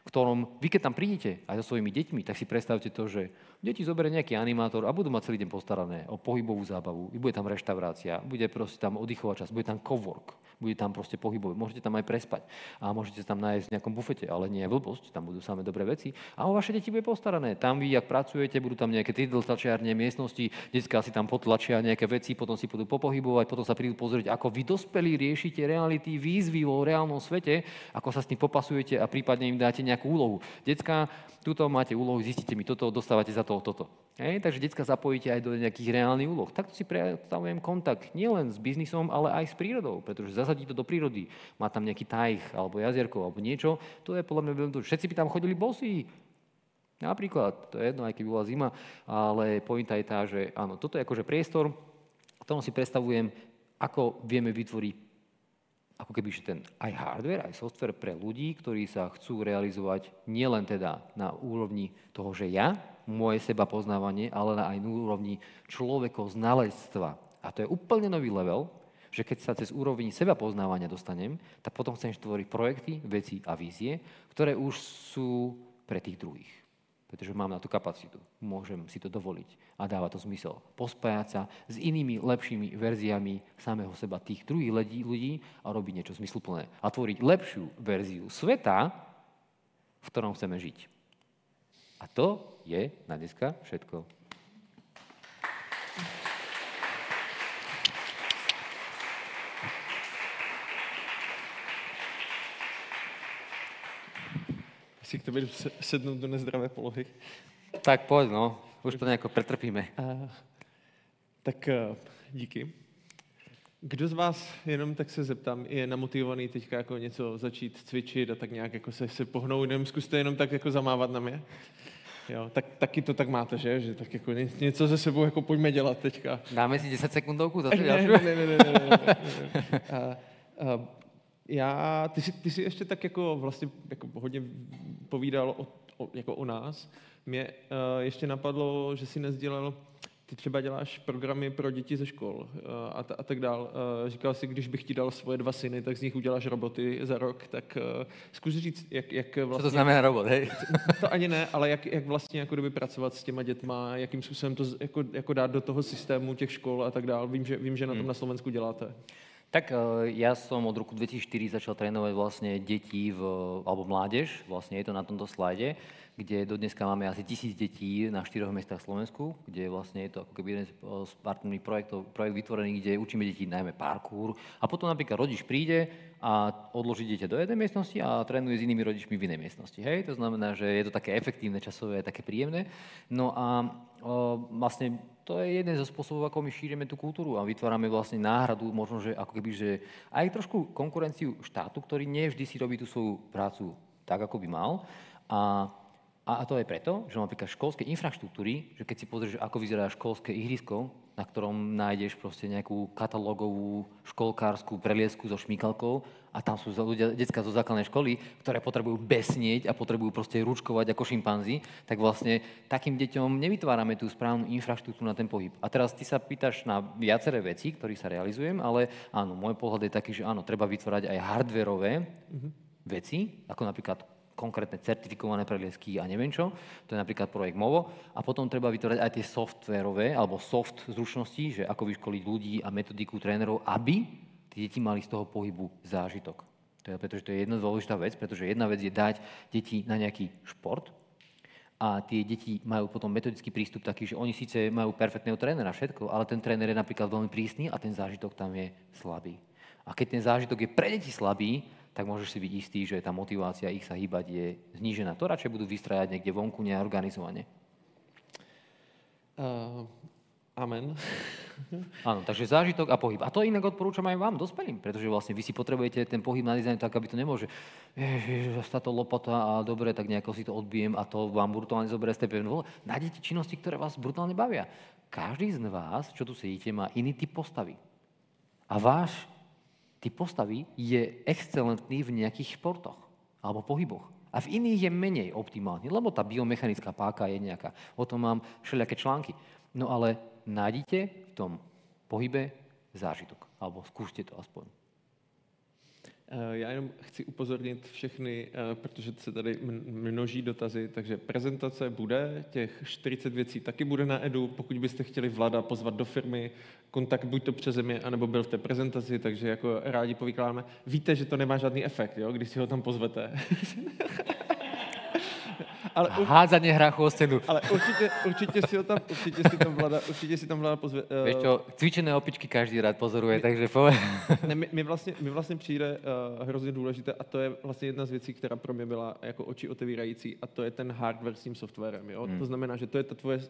v ktorom vy keď tam prídete aj so svojimi deťmi, tak si predstavte to, že deti zoberie nejaký animátor a budú mať celý deň postarané o pohybovú zábavu, bude tam reštaurácia, bude proste tam oddychovať čas, bude tam cowork, bude tam proste pohybové. Môžete tam aj prespať a môžete tam nájsť v nejakom bufete, ale nie je blbosť, tam budú samé dobré veci. A o vaše deti bude postarané. Tam vy, ak pracujete, budú tam nejaké tlačiarne, miestnosti, detská si tam potlačia nejaké veci, potom si budú popohybovať, potom sa prídu pozrieť, ako vy dospelí riešite reality, výzvy vo reálnom svete, ako sa s tým popasujete a prípadne im dáte nejakú úlohu. Detská, tuto máte úlohu, zistíte mi toto, dostávate za to toto. Hej, takže detská zapojíte aj do nejakých reálnych úloh. Takto si predstavujem kontakt nielen s biznisom, ale aj s prírodou, pretože zasadí to do prírody. Má tam nejaký tajch, alebo jazierko, alebo niečo. To je podľa mňa veľmi dôležité. Všetci by tam chodili bosí. Napríklad, to je jedno, aj keď bola zima, ale pointa je tá, že áno, toto je akože priestor, v tom si predstavujem, ako vieme vytvoriť ako keby ten aj hardware, aj software pre ľudí, ktorí sa chcú realizovať nielen teda na úrovni toho, že ja moje seba poznávanie, ale aj na úrovni človekov znalectva. A to je úplne nový level, že keď sa cez úroveň seba poznávania dostanem, tak potom chcem tvoriť projekty, veci a vízie, ktoré už sú pre tých druhých. Pretože mám na to kapacitu. Môžem si to dovoliť. A dáva to zmysel. Pospájať sa s inými lepšími verziami samého seba tých druhých ľudí, a robiť niečo zmysluplné. A tvoriť lepšiu verziu sveta, v ktorom chceme žiť. A to je na dneska všetko. si k tebe sednúť do nezdravé polohy. Tak poď, no. Už to nejako pretrpíme. A, tak e, díky. Kdo z vás, jenom tak se zeptám, je namotivovaný teďka jako něco začít cvičit a tak nějak jako se, se pohnout, nevím, zkuste jenom tak jako zamávat na mě. Jo, tak, taky to tak máte, že? že tak jako ně, něco se sebou jako pojďme dělat teďka. Dáme si 10 sekundovku zase. Ne, ne, ne, ne, ne, ne, ne, ne. A, a, já, ty jsi, ty jsi ještě tak jako vlastně jako hodně povídal o, o, jako o nás. Mě uh, ještě napadlo, že si nezdělal ty třeba děláš programy pro děti ze škol eh, a, t- a tak dál. Eh, říkal si, když bych ti dal svoje dva syny, tak z nich uděláš roboty za rok, tak uh, zkus říct, jak, jak vlastně... Co to znamená robot, hej? To ani ne, ale jak, jak vlastně jako kdyby pracovat s těma dětma, jakým způsobem to jako, jako dát do toho systému těch škol a tak dál. Vím, že, vím, že na tom hmm. na Slovensku děláte. Tak ja som od roku 2004 začal trénovať vlastne deti v, alebo mládež, vlastne je to na tomto slajde kde do dneska máme asi tisíc detí na štyroch mestách Slovensku, kde vlastne je to ako keby jeden z partnerných projektov, projekt vytvorený, kde učíme deti najmä parkour. A potom napríklad rodič príde a odloží dieťa do jednej miestnosti a trénuje s inými rodičmi v inej miestnosti. Hej? To znamená, že je to také efektívne, časové, také príjemné. No a o, vlastne to je jeden zo spôsobov, ako my šírime tú kultúru a vytvárame vlastne náhradu, možno, že ako keby, že aj trošku konkurenciu štátu, ktorý nie vždy si robí tú svoju prácu tak, ako by mal. A a to je preto, že napríklad školské infraštruktúry, že keď si pozrieš, ako vyzerá školské ihrisko, na ktorom nájdeš proste nejakú katalógovú školkárskú preliesku so šmíkalkou a tam sú ľudia, detská zo základnej školy, ktoré potrebujú besnieť a potrebujú proste ručkovať ako šimpanzi, tak vlastne takým deťom nevytvárame tú správnu infraštruktúru na ten pohyb. A teraz ty sa pýtaš na viaceré veci, ktorých sa realizujem, ale áno, môj pohľad je taký, že áno, treba vytvárať aj hardwareové mm-hmm. veci, ako napríklad konkrétne certifikované preliesky a neviem čo. To je napríklad projekt MOVO. A potom treba vytvárať aj tie softverové alebo soft zručnosti, že ako vyškoliť ľudí a metodiku trénerov, aby deti mali z toho pohybu zážitok. To je, pretože to je jedna dôležitá vec, pretože jedna vec je dať deti na nejaký šport, a tie deti majú potom metodický prístup taký, že oni síce majú perfektného trénera, všetko, ale ten tréner je napríklad veľmi prísny a ten zážitok tam je slabý. A keď ten zážitok je pre deti slabý, tak môžeš si byť istý, že tá motivácia ich sa hýbať je znížená. To radšej budú vystrajať niekde vonku neorganizovane. Uh, amen. Áno, takže zážitok a pohyb. A to inak odporúčam aj vám, dospelým, pretože vlastne vy si potrebujete ten pohyb na dizajn tak, aby to nemôže, ježiš, táto lopata a dobre, tak nejako si to odbijem a to vám brutálne zoberie ste pevnú. Nájdete činnosti, ktoré vás brutálne bavia. Každý z vás, čo tu sedíte, má iný typ postavy. A váš typ postavy je excelentný v nejakých športoch alebo pohyboch. A v iných je menej optimálny, lebo tá biomechanická páka je nejaká. O tom mám všelijaké články. No ale nájdite v tom pohybe zážitok. Alebo skúšte to aspoň. Eh, já jenom chci upozornit všechny, eh, protože se tady množí dotazy, takže prezentace bude, těch 40 věcí taky bude na Edu. Pokud byste chtěli Vlada pozvat do firmy, kontakt buď to přeze mě, anebo byl v té prezentaci, takže jako rádi povykládáme. Víte, že to nemá žádný efekt, jo, když si ho tam pozvete. ale, Hádzanie hrachu o scénu. Ale určite, určite si ho tam, určite si tam vláda, určite si tam vláda pozve. Uh, Vieš čo, cvičené opičky každý rád pozoruje, my, takže poved. ne, mi, mi, vlastně, mi vlastně přijde uh, hrozně důležité a to je vlastně jedna z věcí, která pro mě byla jako oči otevírající a to je ten hardware s tím softwarem. Jo? Hmm. To znamená, že to je to tvoje, uh,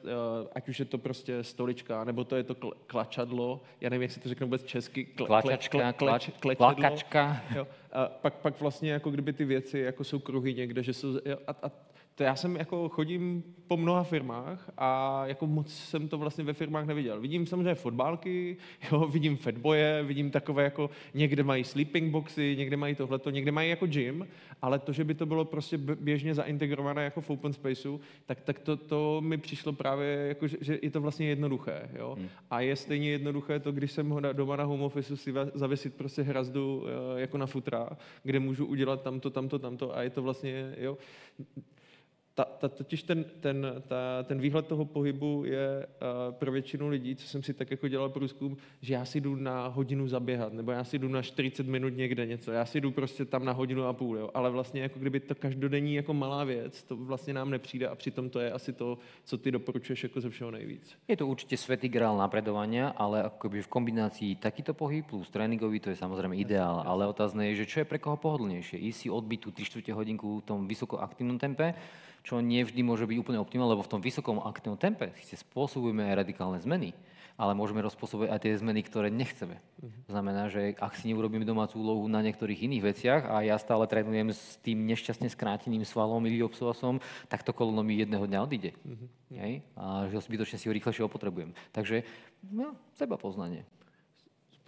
ať už je to prostě stolička, nebo to je to kl- klačadlo, já nevím, jak si to řeknu vůbec česky. Kl- Klačačka, kle, kle, kleč, klakačka. Jo? A pak, pak vlastně jako kdyby ty věci jako jsou kruhy někde, že jsou, a, a to já jsem jako chodím po mnoha firmách a jako moc jsem to vlastně ve firmách neviděl. Vidím samozřejmě fotbálky, jo, vidím fatboje, vidím takové jako někde mají sleeping boxy, někde mají tohleto, někde mají jako gym, ale to, že by to bylo prostě běžně zaintegrované jako v open spaceu, tak, tak to, to mi přišlo právě jako, že, že je to vlastně jednoduché. Jo? Hmm. A je stejně jednoduché to, když jsem ho doma na home office si zavěsit prostě hrazdu eh, jako na futra, kde můžu udělat tamto, tamto, tamto a je to vlastně, jo, ta, ta, totiž ten, ten, ta, ten výhled toho pohybu je uh, pro většinu lidí, co jsem si tak jako dělal průzkum, že já si jdu na hodinu zaběhat, nebo já si jdu na 40 minut někde něco, já si jdu prostě tam na hodinu a půl, jo. ale vlastně jako kdyby to každodenní jako malá věc, to vlastně nám nepřijde a přitom to je asi to, co ty doporučuješ jako ze všeho nejvíc. Je to určitě světý grál napredovania, ale akoby v kombinaci takýto pohyb plus tréningový, to je samozrejme ideál, ale otázne je, že čo je pre koho pohodlnejšie. Ísť si odbiť tú 3 hodinku v tom vysokoaktívnom tempe, čo nie vždy môže byť úplne optimálne, lebo v tom vysokom aktívnom tempe si spôsobujeme aj radikálne zmeny, ale môžeme rozpôsobiť aj tie zmeny, ktoré nechceme. Mm-hmm. To znamená, že ak si neurobíme domácu úlohu na niektorých iných veciach a ja stále trénujem s tým nešťastne skráteným svalom iliopsoasom, tak to koleno mi jedného dňa odíde. Mm-hmm. Hej? A že zbytočne si ho rýchlejšie opotrebujem. Takže no, seba poznanie.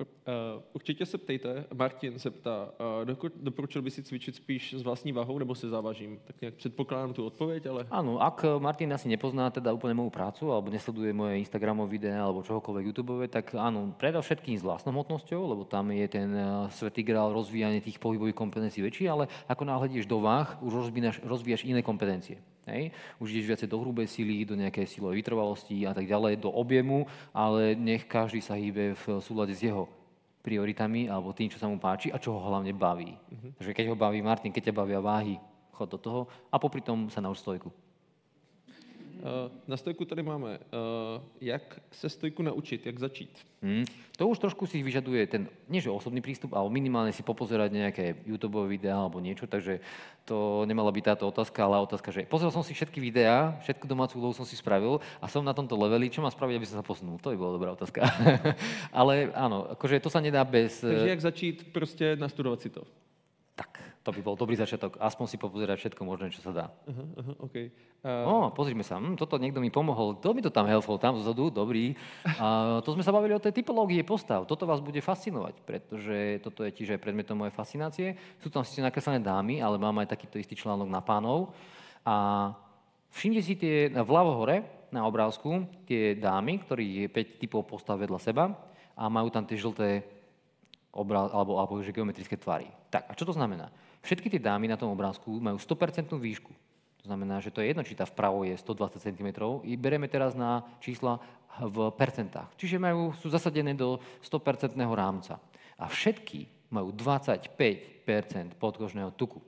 Uh, určitě se ptejte. Martin se ptá, uh, doporučil by si cvičit spíš s vlastní váhou nebo se závažím? Tak nějak předpokládám tu odpověď, ale... Áno, ak Martin asi nepozná teda úplne moju prácu alebo nesleduje moje Instagramové videá alebo čohokoľvek YouTube, tak áno, predovšetkým s vlastnou hmotnosťou, lebo tam je ten svetý grál rozvíjanie tých pohybových kompetencií väčší, ale ako náhle ideš do váh, už rozvíjaš, rozvíjaš iné kompetencie. Hej? Už ideš viacej do hrubej sily, do nejakej silovej vytrvalosti a tak ďalej, do objemu, ale nech každý sa hýbe v súlade s jeho prioritami alebo tým, čo sa mu páči a čo ho hlavne baví. Uh-huh. Takže keď ho baví Martin, keď ťa bavia váhy, chod do toho a popri tom sa nauč stojku. Eh, na stojku tady máme, eh, jak se stojku naučit, jak začít. Hmm. To už trošku si vyžaduje ten, nie že osobný prístup, ale minimálne si popozerať nejaké YouTube videá alebo niečo, takže to nemala byť táto otázka, ale otázka, že pozrel som si všetky videá, všetku domácu úlohu som si spravil a som na tomto leveli, čo mám spraviť, aby som sa posunul? To by bola dobrá otázka. ale áno, akože to sa nedá bez... Takže jak začít, prostě nastudovat si to. Tak, to by bol dobrý začiatok. Aspoň si popozerať všetko možné, čo sa dá. Uh-huh, uh-huh, okay. uh... O, pozrime sa. Hm, toto niekto mi pomohol. Kto mi to tam helpful? Tam vzadu? Dobrý. Uh, to sme sa bavili o tej typológie postav. Toto vás bude fascinovať, pretože toto je tiež aj predmetom mojej fascinácie. Sú tam síce nakreslené dámy, ale mám aj takýto istý článok na pánov. A všimte si tie vľavo hore na obrázku tie dámy, ktorí je 5 typov postav vedľa seba a majú tam tie žlté obraz, alebo, alebo geometrické tvary. Tak, a čo to znamená? Všetky tie dámy na tom obrázku majú 100% výšku. To znamená, že to je jedno, či tá vpravo je 120 cm. I bereme teraz na čísla v percentách. Čiže majú, sú zasadené do 100% rámca. A všetky majú 25% podkožného tuku.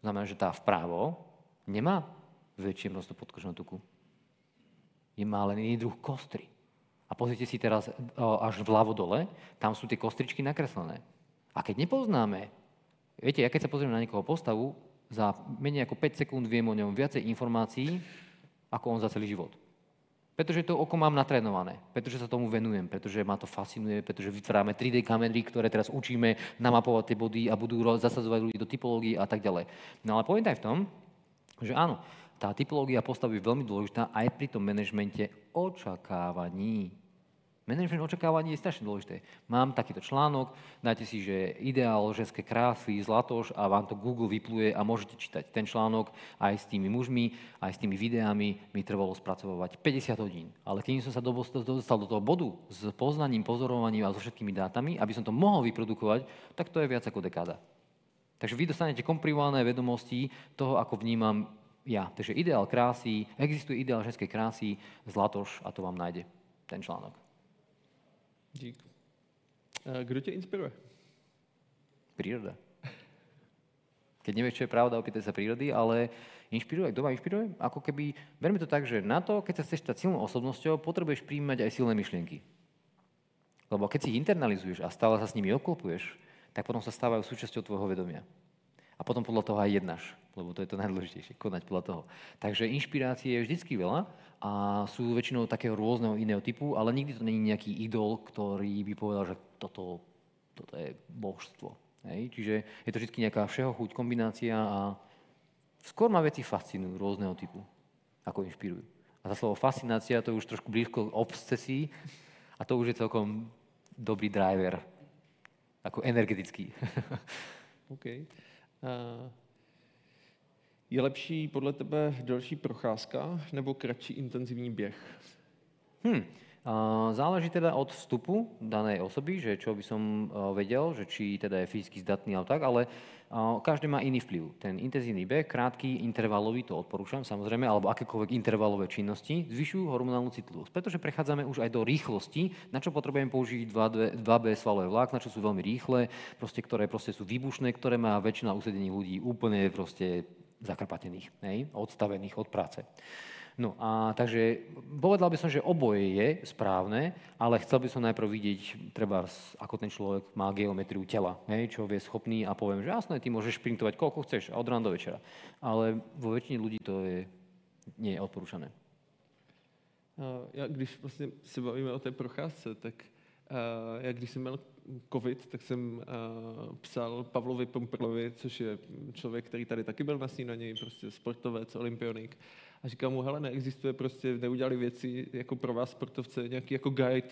To znamená, že tá vpravo nemá väčšie množstvo podkožného tuku. Je má len iný druh kostry. A pozrite si teraz až vľavo dole, tam sú tie kostričky nakreslené. A keď nepoznáme Viete, ja keď sa pozriem na niekoho postavu, za menej ako 5 sekúnd viem o ňom viacej informácií, ako on za celý život. Pretože to oko mám natrénované, pretože sa tomu venujem, pretože ma to fascinuje, pretože vytvárame 3D kamery, ktoré teraz učíme namapovať tie body a budú zasadzovať ľudí do typológií a tak ďalej. No ale pointa je v tom, že áno, tá typológia postavy je veľmi dôležitá aj pri tom manažmente očakávaní. Management očakávaní je strašne dôležité. Mám takýto článok, dajte si, že ideál ženské krásy, zlatoš a vám to Google vypluje a môžete čítať ten článok aj s tými mužmi, aj s tými videami mi trvalo spracovať 50 hodín. Ale keď som sa dostal do toho bodu s poznaním, pozorovaním a so všetkými dátami, aby som to mohol vyprodukovať, tak to je viac ako dekáda. Takže vy dostanete komprimované vedomosti toho, ako vnímam ja. Takže ideál krásy, existuje ideál ženskej krásy, zlatoš a to vám nájde ten článok. Dík. Kdo tě inspiruje? Príroda. Keď nevieš, čo je pravda, opýtaj sa prírody, ale inšpiruje, kto ma inšpiruje? Ako keby, verme to tak, že na to, keď sa chceš stať silnou osobnosťou, potrebuješ príjmať aj silné myšlienky. Lebo keď si ich internalizuješ a stále sa s nimi oklopuješ, tak potom sa stávajú súčasťou tvojho vedomia. A potom podľa toho aj jednáš, lebo to je to najdôležitejšie, konať podľa toho. Takže inšpirácie je vždycky veľa a sú väčšinou takého rôzneho iného typu, ale nikdy to není nejaký idol, ktorý by povedal, že toto, toto je božstvo. Hej? Čiže je to vždy nejaká všeho chuť, kombinácia a skôr ma veci fascinujú rôzneho typu, ako inšpirujú. A za slovo fascinácia to je už trošku blízko obsesí a to už je celkom dobrý driver, ako energetický. okay. Je lepší podle tebe delší procházka nebo kratší intenzívny běh? Hmm. Záleží teda od vstupu danej osoby, že čo by som e, vedel, že či teda je fyzicky zdatný alebo tak, ale e, každý má iný vplyv. Ten intenzívny beh, krátky, intervalový, to odporúčam samozrejme, alebo akékoľvek intervalové činnosti, zvyšujú hormonálnu citlivosť. Pretože prechádzame už aj do rýchlosti, na čo potrebujeme použiť 2B, 2B svalové vlákna, čo sú veľmi rýchle, proste, ktoré proste sú výbušné, ktoré má väčšina usedených ľudí úplne proste zakrpatených, hej, odstavených od práce. No a takže povedal by som, že oboje je správne, ale chcel by som najprv vidieť, treba, ako ten človek má geometriu tela, hej, čo vie schopný a poviem, že jasné, ty môžeš šprintovať koľko chceš, od rána do večera. Ale vo väčšine ľudí to je, nie je odporúčané. Já, když vlastně se bavíme o té procházce, tak já když jsem měl covid, tak jsem uh, psal Pavlovi Pomprlovi, což je člověk, který tady taky byl na snídaní, prostě sportovec, olympionik. A říkám mu, hele, neexistuje prostě, neudělali věci jako pro vás sportovce, nějaký jako guide,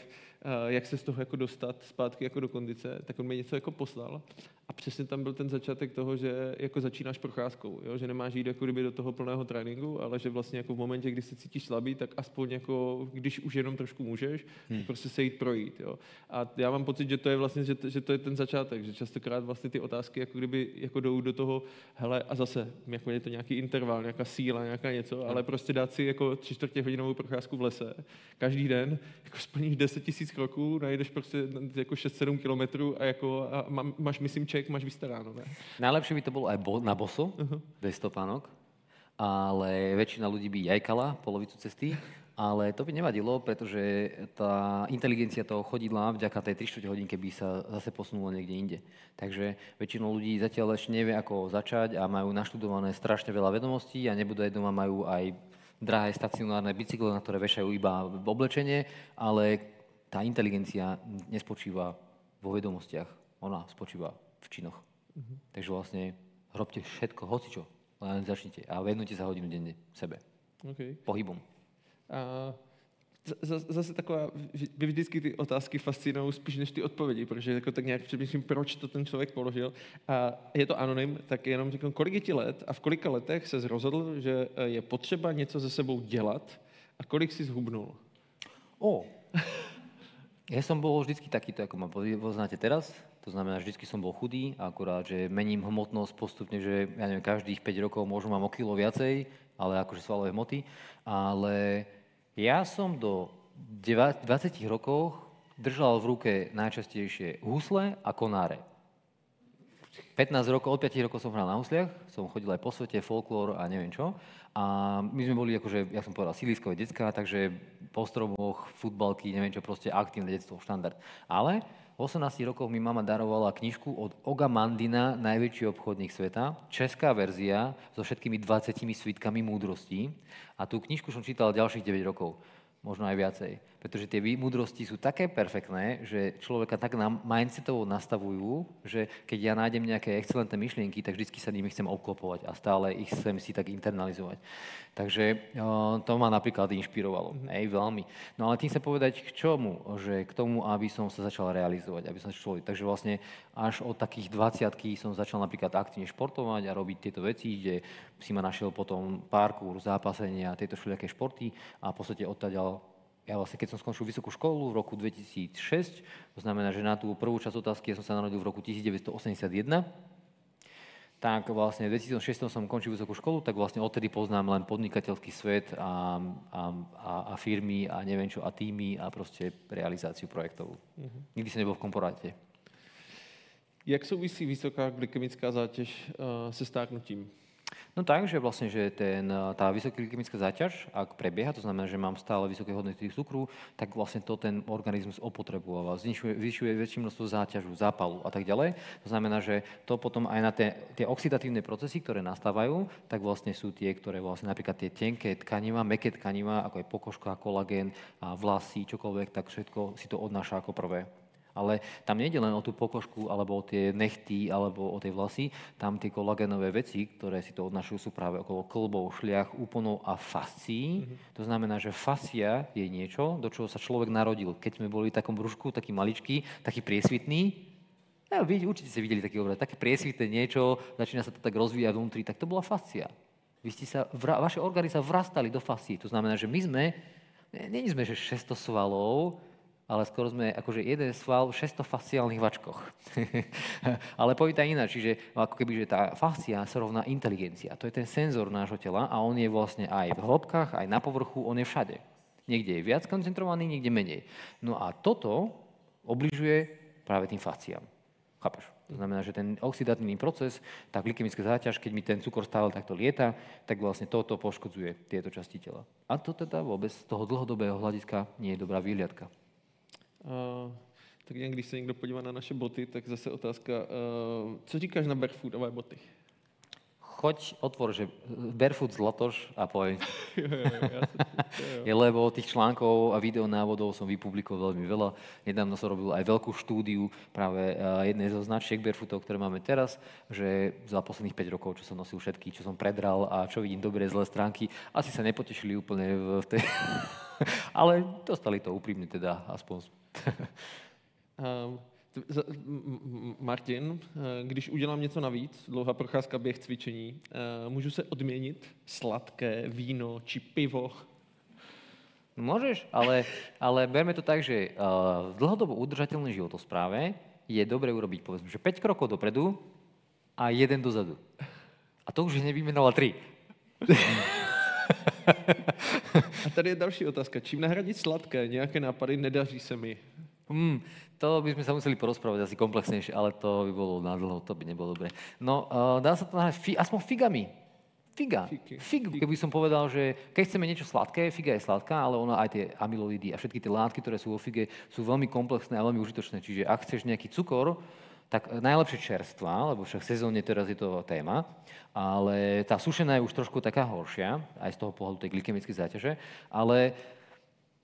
jak se z toho jako dostat zpátky jako do kondice, tak on mi něco jako poslal. A přesně tam byl ten začátek toho, že jako začínáš procházkou, jo? že nemáš jít jako kdyby do toho plného tréninku, ale že vlastně jako v momentě, kdy se cítíš slabý, tak aspoň jako, když už jenom trošku můžeš, hmm. prostě se jít projít. Jo? A já mám pocit, že to je vlastně, že to, že to je ten začátek, že častokrát vlastně ty otázky jako kdyby jako jdou do toho, hele, a zase, jako je to nějaký interval, nějaká síla, nějaká něco, hmm. ale prostě dát si jako tři čtvrtě hodinovou procházku v lese, každý den, jako splníš 10 tisíc kroků, najdeš prostě jako 6-7 kilometrů a jako a máš, myslím, ček, máš vystaráno, ne? Najlepšie by to bolo aj bo, na boso, uh-huh. bez topánok, ale väčšina ľudí by jajkala polovicu cesty, ale to by nevadilo, pretože tá inteligencia toho chodidla vďaka tej 3 hodinke by sa zase posunula niekde inde. Takže väčšinou ľudí zatiaľ ešte nevie, ako začať a majú naštudované strašne veľa vedomostí a nebudú aj doma, majú aj drahé stacionárne bicykle, na ktoré vešajú iba oblečenie, ale tá inteligencia nespočíva vo vedomostiach, ona spočíva v činoch. Mm-hmm. Takže vlastne robte všetko, hocičo, len začnite a venujte sa hodinu denne sebe. Okay. Pohybom. A zase taková, by vždycky ty otázky fascinují spíš než ty odpovědi, protože jako tak nějak přemýšlím, proč to ten člověk položil. A je to anonym, tak jenom řeknu, kolik je ti let a v kolika letech se rozhodl, že je potřeba něco se sebou dělat a kolik si zhubnul? O, ja som bol vždycky takýto, ako ma poznáte teraz. To znamená, že vždy som bol chudý, akurát, že mením hmotnosť postupne, že ja neviem, každých 5 rokov možno mám o kilo viacej, ale akože svalové hmoty. Ale ja som do 20 rokov držal v ruke najčastejšie husle a konáre. 15 rokov, od 5 rokov som hral na husliach, som chodil aj po svete, folklór a neviem čo. A my sme boli, akože, ja som povedal, sídliskové detská, takže po stromoch, futbalky, neviem čo, proste aktívne detstvo, štandard. Ale 18 rokoch mi mama darovala knižku od Oga Mandina, najväčší obchodník sveta, česká verzia so všetkými 20 svitkami múdrostí. A tú knižku som čítal ďalších 9 rokov možno aj viacej. Pretože tie múdrosti sú také perfektné, že človeka tak na mindsetovo nastavujú, že keď ja nájdem nejaké excelentné myšlienky, tak vždy sa nimi chcem obklopovať a stále ich chcem si tak internalizovať. Takže to ma napríklad inšpirovalo, mm-hmm. hej, veľmi. No ale tým sa povedať k čomu? Že k tomu, aby som sa začal realizovať, aby som človek. Takže vlastne až od takých 20 som začal napríklad aktívne športovať a robiť tieto veci, kde si ma našiel potom parkour, zápasenia, tieto všelijaké športy a v podstate odtiaľ ja vlastne, keď som skončil vysokú školu v roku 2006, to znamená, že na tú prvú časť otázky ja som sa narodil v roku 1981, tak vlastne v 2006 som končil vysokú školu, tak vlastne odtedy poznám len podnikateľský svet a, a, a, a firmy a neviem čo, a týmy a proste realizáciu projektov. Mm-hmm. Nikdy som nebol v komporáte. Jak souvisí vysoká glykemická zátěž uh, se stárnutím? No tak, že vlastne, že ten, tá vysoká glykemická záťaž, ak prebieha, to znamená, že mám stále vysoké hodnoty cukru, tak vlastne to ten organizmus opotrebováva. Zvyšuje, zvyšuje väčšie množstvo záťažu, zápalu a tak ďalej. To znamená, že to potom aj na tie, tie oxidatívne procesy, ktoré nastávajú, tak vlastne sú tie, ktoré vlastne napríklad tie tenké tkaniva, meké tkaniva, ako je pokožka, kolagén, a vlasy, čokoľvek, tak všetko si to odnáša ako prvé. Ale tam nejde len o tú pokožku, alebo o tie nechty, alebo o tie vlasy. Tam tie kolagénové veci, ktoré si to odnašujú, sú práve okolo klbov, šliach, úponov a fascií. Mm-hmm. To znamená, že fascia je niečo, do čoho sa človek narodil. Keď sme boli v takom brúšku, taký maličký, taký priesvitný, ja, vy určite ste videli taký obraz, také priesvitné niečo, začína sa to tak rozvíjať vnútri, tak to bola fascia. Vy ste sa, vra, vaše orgány sa vrastali do fascií. To znamená, že my sme, není sme, že 600 svalov, ale skoro sme akože jeden sval v 600 fasciálnych vačkoch. ale poviem to ináč, čiže ako keby, že tá fascia sa rovná inteligencia. To je ten senzor nášho tela a on je vlastne aj v hĺbkach, aj na povrchu, on je všade. Niekde je viac koncentrovaný, niekde menej. No a toto obližuje práve tým fasciám. Chápeš? To znamená, že ten oxidatívny proces, tá glykemická záťaž, keď mi ten cukor stále takto lieta, tak vlastne toto poškodzuje tieto časti tela. A to teda vôbec z toho dlhodobého hľadiska nie je dobrá výhľadka. Tak jen když se někdo podívá na naše boty, tak zase otázka, co říkáš na barefootové boty? Choď, otvor, že barefoot zlatoš a poviem. je, lebo tých článkov a videonávodov som vypublikoval veľmi veľa. Nedávno som robil aj veľkú štúdiu práve jednej zo značiek barefootov, ktoré máme teraz, že za posledných 5 rokov, čo som nosil všetky, čo som predral a čo vidím dobré, zlé stránky, asi sa nepotešili úplne v tej... Ale dostali to úprimne teda, aspoň Martin, eh, když udělám něco navíc, dlouhá procházka, běh, cvičení, eh, můžu se odměnit sladké víno či pivo? No môžeš, ale, ale berme to tak, že uh, v dlhodobo udržateľnej životospráve je dobre urobiť povedzme, že 5 krokov dopredu a jeden dozadu. A to už hneď vymenoval 3. A tady je další otázka. Čím nahradit sladké? Nějaké nápady? Nedaří se mi. Hmm, to by sme sa museli porozprávať asi komplexnejšie, ale to by bolo na dlho, to by nebolo dobre. No, uh, dá sa to nahrať fi, aspoň figami. Figa. Fiky. Figu, keby som povedal, že keď chceme niečo sladké, figa je sladká, ale ona aj tie amyloidy a všetky tie látky, ktoré sú vo fige, sú veľmi komplexné a veľmi užitočné. Čiže ak chceš nejaký cukor, tak najlepšie čerstva, lebo však sezónne teraz je to téma, ale tá sušená je už trošku taká horšia, aj z toho pohľadu tej glykemickej záťaže, ale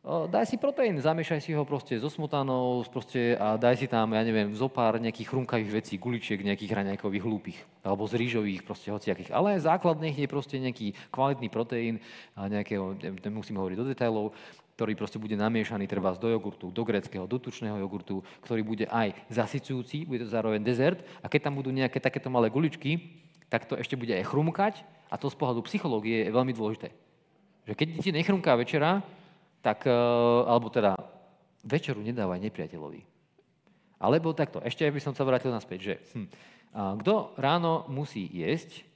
daj si proteín, zamiešaj si ho proste so smotanou proste, a daj si tam, ja neviem, zo pár nejakých chrumkavých vecí, guličiek nejakých raňajkových hlúpych, alebo z rýžových, proste hociakých. Ale základ nech je proste nejaký kvalitný proteín, a nejakého, nemusíme hovoriť do detailov, ktorý proste bude namiešaný treba do jogurtu, do greckého, do tučného jogurtu, ktorý bude aj zasycujúci, bude to zároveň dezert a keď tam budú nejaké takéto malé guličky, tak to ešte bude aj chrumkať a to z pohľadu psychológie je veľmi dôležité. Že keď ti nechrumká večera, tak, eh, alebo teda večeru nedávaj nepriateľovi. Alebo takto, ešte by som sa vrátil naspäť, že hm, kto ráno musí jesť,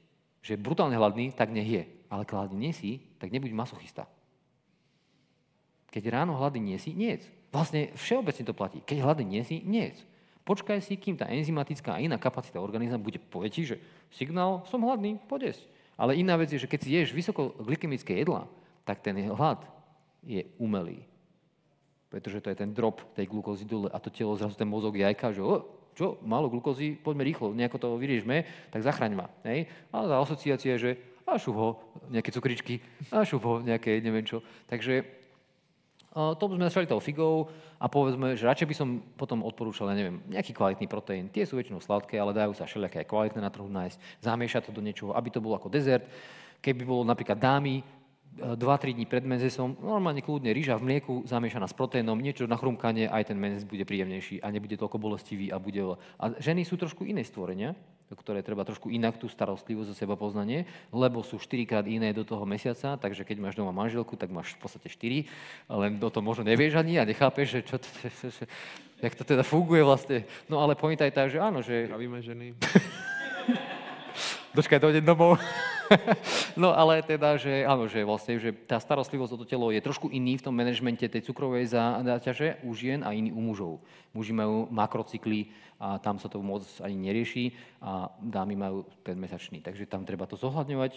že je brutálne hladný, tak nech je. Ale keď hladný nie tak nebuď masochista. Keď ráno hladný nie si, nie jedz. Vlastne všeobecne to platí. Keď hladný nie si, nie jedz. Počkaj si, kým tá enzymatická a iná kapacita organizmu bude povedať že signál, som hladný, poď. Ale iná vec je, že keď si ješ vysoko glykemické jedla, tak ten hlad je umelý. Pretože to je ten drop tej glukózy dole a to telo zrazu ten mozog jajka, že o, čo, málo glukózy, poďme rýchlo, nejako to vyriešme, tak zachraň ma. Hej? A tá asociácia, že a šup nejaké cukričky, a šup ho, nejaké neviem čo. Takže to by sme začali tou figou a povedzme, že radšej by som potom odporúčal, ja neviem, nejaký kvalitný proteín. Tie sú väčšinou sladké, ale dajú sa všelijaké aj kvalitné na trhu nájsť, zamiešať to do niečoho, aby to bolo ako dezert. Keby bolo napríklad dámy, 2-3 dní pred menzesom, normálne kľudne rýža v mlieku zamiešaná s proteínom, niečo na chrumkanie, aj ten menzes bude príjemnejší a nebude toľko bolestivý a bude... A ženy sú trošku iné stvorenia, ktoré treba trošku inak tú starostlivosť zo seba poznanie, lebo sú 4 krát iné do toho mesiaca, takže keď máš doma manželku, tak máš v podstate 4, len do toho možno nevieš ani a nechápeš, že čo to, jak to teda funguje vlastne. No ale pointa je tá, že áno, že... Pravíme ženy. Dočkaj, dojdem domov. no ale teda, že áno, že vlastne, že tá starostlivosť o to telo je trošku iný v tom manažmente tej cukrovej záťaže u žien a iný u mužov. Muži majú makrocykly a tam sa to moc ani nerieši a dámy majú ten mesačný. Takže tam treba to zohľadňovať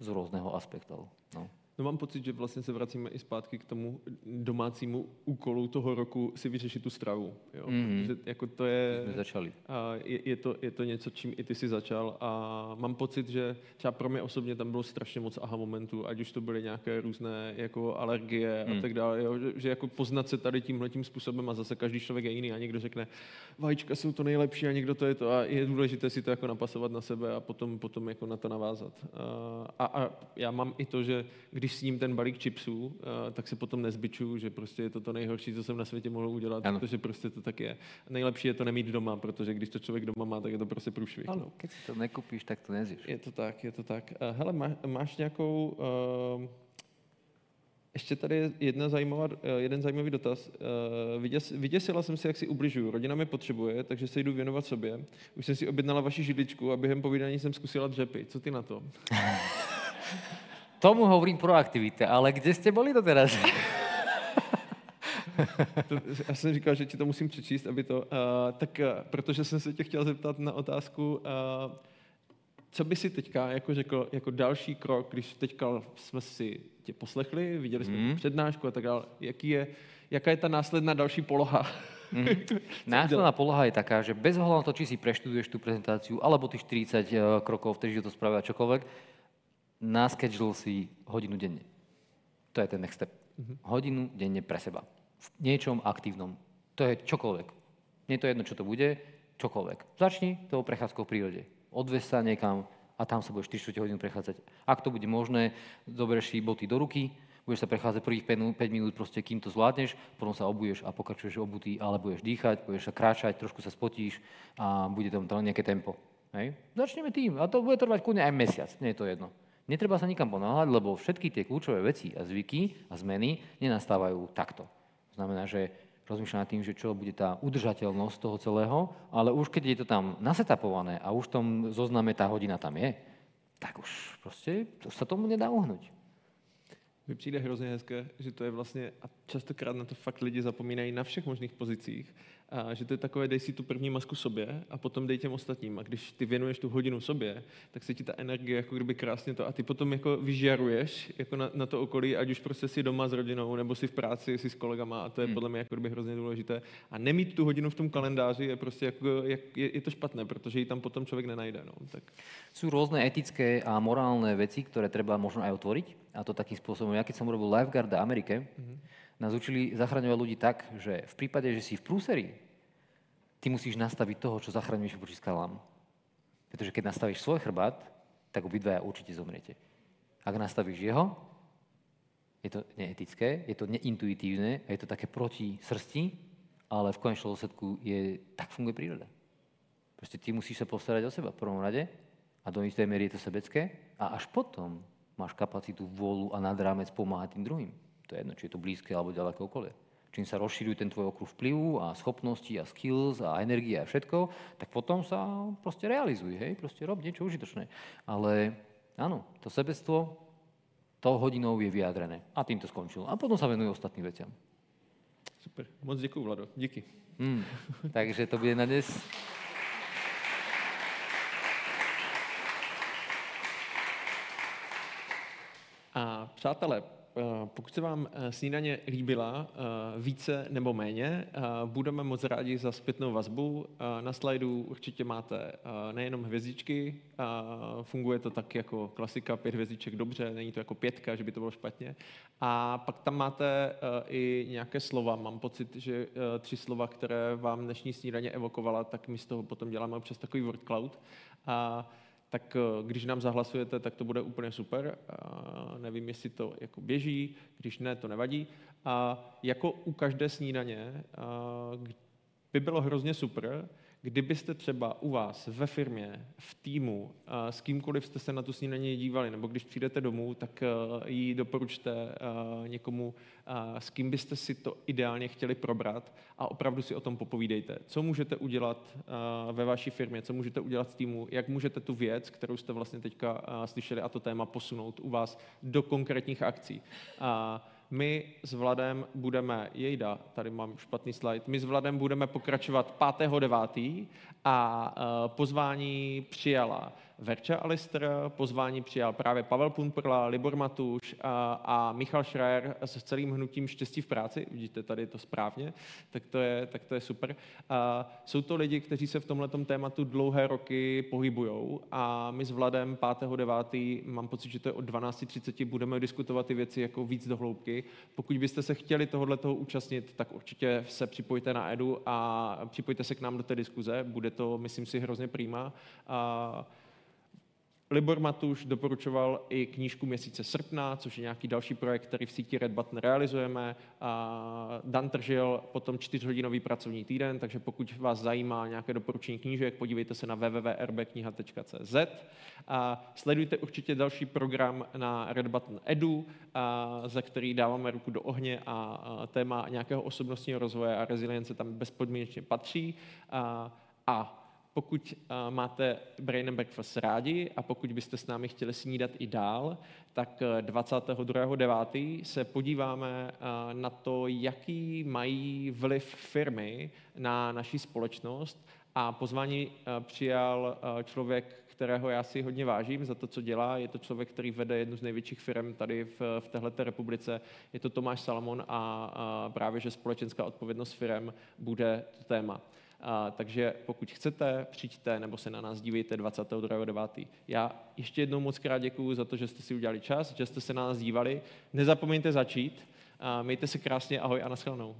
z rôzneho aspektov. No. No mám pocit, že vlastně se vracíme i zpátky k tomu domácímu úkolu toho roku si vyřešit tu stravu. Jo? Mhm. Protože jako to je, Sme začali. a je, je, to, je to něco, čím i ty si začal a mám pocit, že třeba pro mě osobně tam bylo strašně moc aha momentů, ať už to byly nějaké různé jako alergie Hmm. a tak dále, jo? Že, že jako poznat se tady tímhle tím způsobem a zase každý člověk je jiný a někdo řekne, vajíčka jsou to nejlepší a někdo to je to a je důležité si to jako napasovat na sebe a potom, potom jako na to navázat. A, a já mám i to, že když sním ten balík chipsů, a, tak se potom nezbičuju, že prostě je to to nejhorší, co jsem na světě mohl udělat, Ano. protože prostě to tak je. Nejlepší je to nemít doma, protože když to člověk doma má, tak je to prostě průšvih. No. Keď si to nekúpíš, tak to nezješ. Je to tak, je to tak. Eh, Hele, má, máš nějakou... Uh, ještě tady je jedna zajímavá, eh, jeden zajímavý dotaz. Vyděs, vyděsila jsem se, jak si ubližuju. Rodina mě potřebuje, takže se jdu věnovat sobě. Už jsem si objednala vaši židličku a během povídání jsem zkusila dřepy. Co ty na to? Tomu hovorím proaktivita, ale kde ste boli doteraz? To, já jsem říkal, že ti to musím přečíst, aby to... Uh, tak uh, protože jsem se tě chtěl zeptat na otázku, uh, co by si teďka jako řekl jako další krok, když teďka jsme si tě poslechli, viděli jsme mm. přednášku a tak dále, jaký je, jaká je ta následná další poloha? Následná poloha je taká, že bez ohľadu na to, či si preštuduješ tú prezentáciu, alebo tých 40 eh, krokov, vtedy to spravia čokoľvek, naschedule si hodinu denne. To je ten next step. Hodinu denne pre seba. V niečom aktívnom. To je čokoľvek. Nie je to jedno, čo to bude, čokoľvek. Začni tou prechádzkou v prírode. Odvez sa niekam a tam sa budeš 4 hodinu prechádzať. Ak to bude možné, zoberieš si boty do ruky, Budeš sa prechádzať prvých 5 minút, proste, kým to zvládneš, potom sa obuješ a pokračuješ obutý, ale budeš dýchať, budeš sa kráčať, trošku sa spotíš a bude tam nejaké tempo. Hej? Začneme tým a to bude trvať kľudne aj mesiac, nie je to jedno. Netreba sa nikam ponáhľať, lebo všetky tie kľúčové veci a zvyky a zmeny nenastávajú takto. To znamená, že rozmýšľa nad tým, že čo bude tá udržateľnosť toho celého, ale už keď je to tam nasetapované a už v tom zozname tá hodina tam je, tak už proste už sa tomu nedá uhnúť. Mi přijde hrozně hezké, že to je vlastně, a častokrát na to fakt lidi zapomínají na všech možných pozicích, a že to je takové, dej si tu první masku sobě a potom dej těm ostatním. A když ty věnuješ tu hodinu sobě, tak se ti ta energie jako kdyby krásně to a ty potom jako vyžaruješ jako na, na to okolí, ať už prostě si doma s rodinou, nebo si v práci, si s kolegama a to je hmm. podle mě jako kdyby hrozně důležité. A nemít tu hodinu v tom kalendáři je prostě jako, jak, je, je to špatné, protože ji tam potom člověk nenajde. No. Tak. Sú rôzne etické a morálne veci, ktoré treba možno aj otvoriť. A to takým spôsobom. Ja keď som robil lifeguard v Amerike, mm-hmm nás učili zachraňovať ľudí tak, že v prípade, že si v prúseri, ty musíš nastaviť toho, čo zachraňuješ voči skalám. Pretože keď nastavíš svoj chrbát, tak obidvaja určite zomriete. Ak nastavíš jeho, je to neetické, je to neintuitívne a je to také proti srsti, ale v konečnom dôsledku je, tak funguje príroda. Proste ty musíš sa postarať o seba v prvom rade a do istej miery je to sebecké a až potom máš kapacitu, vôľu a nad rámec pomáhať tým druhým. To je jedno, či je to blízke alebo ďaleko okolie. Čím sa rozšíruje ten tvoj okruh vplyvu a schopnosti a skills a energie a všetko, tak potom sa proste realizuj, hej, proste rob niečo užitočné. Ale áno, to sebectvo tou hodinou je vyjadrené. A tým to skončilo. A potom sa venuje ostatným veciam. Super. Moc děkuji, Vlado. Díky. Hmm. takže to bude na dnes. A přátelé, pokud se vám eh, snídaně líbila eh, více nebo méně, budeme moc rádi za zpětnou vazbu. Na slajdu určitě máte nejenom hvězdičky, funguje to tak jako klasika, pět hvězdiček dobře, není to jako pětka, že by to bylo špatně. A pak tam máte i nějaké slova. Mám pocit, že tři slova, které vám dnešní snídaně evokovala, tak my z toho potom děláme občas takový word cloud. A tak eh, když nám zahlasujete, tak to bude úplně super. A nevím, jestli to jako běží, když ne, to nevadí. A jako u každé snídaně by bylo hrozně super, kdybyste třeba u vás ve firmě, v týmu, s kýmkoliv jste se na tu snídaní dívali, nebo když přijdete domů, tak eh, ji doporučte eh, někomu, s kým byste si to ideálně chtěli probrat a opravdu si o tom popovídejte. Co můžete udělat eh, ve vaší firmě, co můžete udělat v týmu, jak můžete tu věc, kterou jste vlastně teďka slyšeli a to téma posunout u vás do konkrétních akcí. My s Vladem budeme, jejda, tady mám špatný slide, my s Vladem budeme pokračovat 5.9. a pozvání přijala Verča Alister, pozvání přijal právě Pavel Punprla, Libor Matuš a, a Michal Schreier s celým hnutím Štěstí v práci. Vidíte tady to správně, tak to je, tak to je super. A jsou to lidi, kteří se v tomhle tématu dlouhé roky pohybují a my s Vladem 5.9. mám pocit, že to je od 12.30, budeme diskutovat ty věci jako víc do hloubky. Pokud byste se chtěli tohohle toho účastnit, tak určitě se připojte na Edu a připojte se k nám do té diskuze. Bude to, myslím si, hrozně přímá. A Libor Matuš doporučoval i knížku Měsíce srpna, což je nějaký další projekt, který v síti Red Button realizujeme. A Dan Tržil potom čtyřhodinový pracovní týden, takže pokud vás zajímá nějaké doporučení knížek, podívejte se na www.rbkniha.cz. A sledujte určitě další program na Red Button Edu, a, za který dáváme ruku do ohně a, téma nějakého osobnostního rozvoje a rezilience tam bezpodmínečně patří. A, a pokud uh, máte Brain and Breakfast rádi a pokud byste s námi chtěli snídat i dál, tak 22.9. se podíváme uh, na to, jaký mají vliv firmy na naší společnost a pozvání přijal člověk, kterého já si hodně vážím za to, co dělá. Je to člověk, který vede jednu z největších firm tady v, v této republice. Je to Tomáš Salomon a, a právě, že společenská odpovědnost firm bude to téma. A, takže pokud chcete, přijďte nebo se na nás dívejte 22.9. Já ještě jednou moc krát děkuji za to, že jste si udělali čas, že jste se na nás dívali. Nezapomeňte začít. A mějte se krásně, ahoj a nashledanou.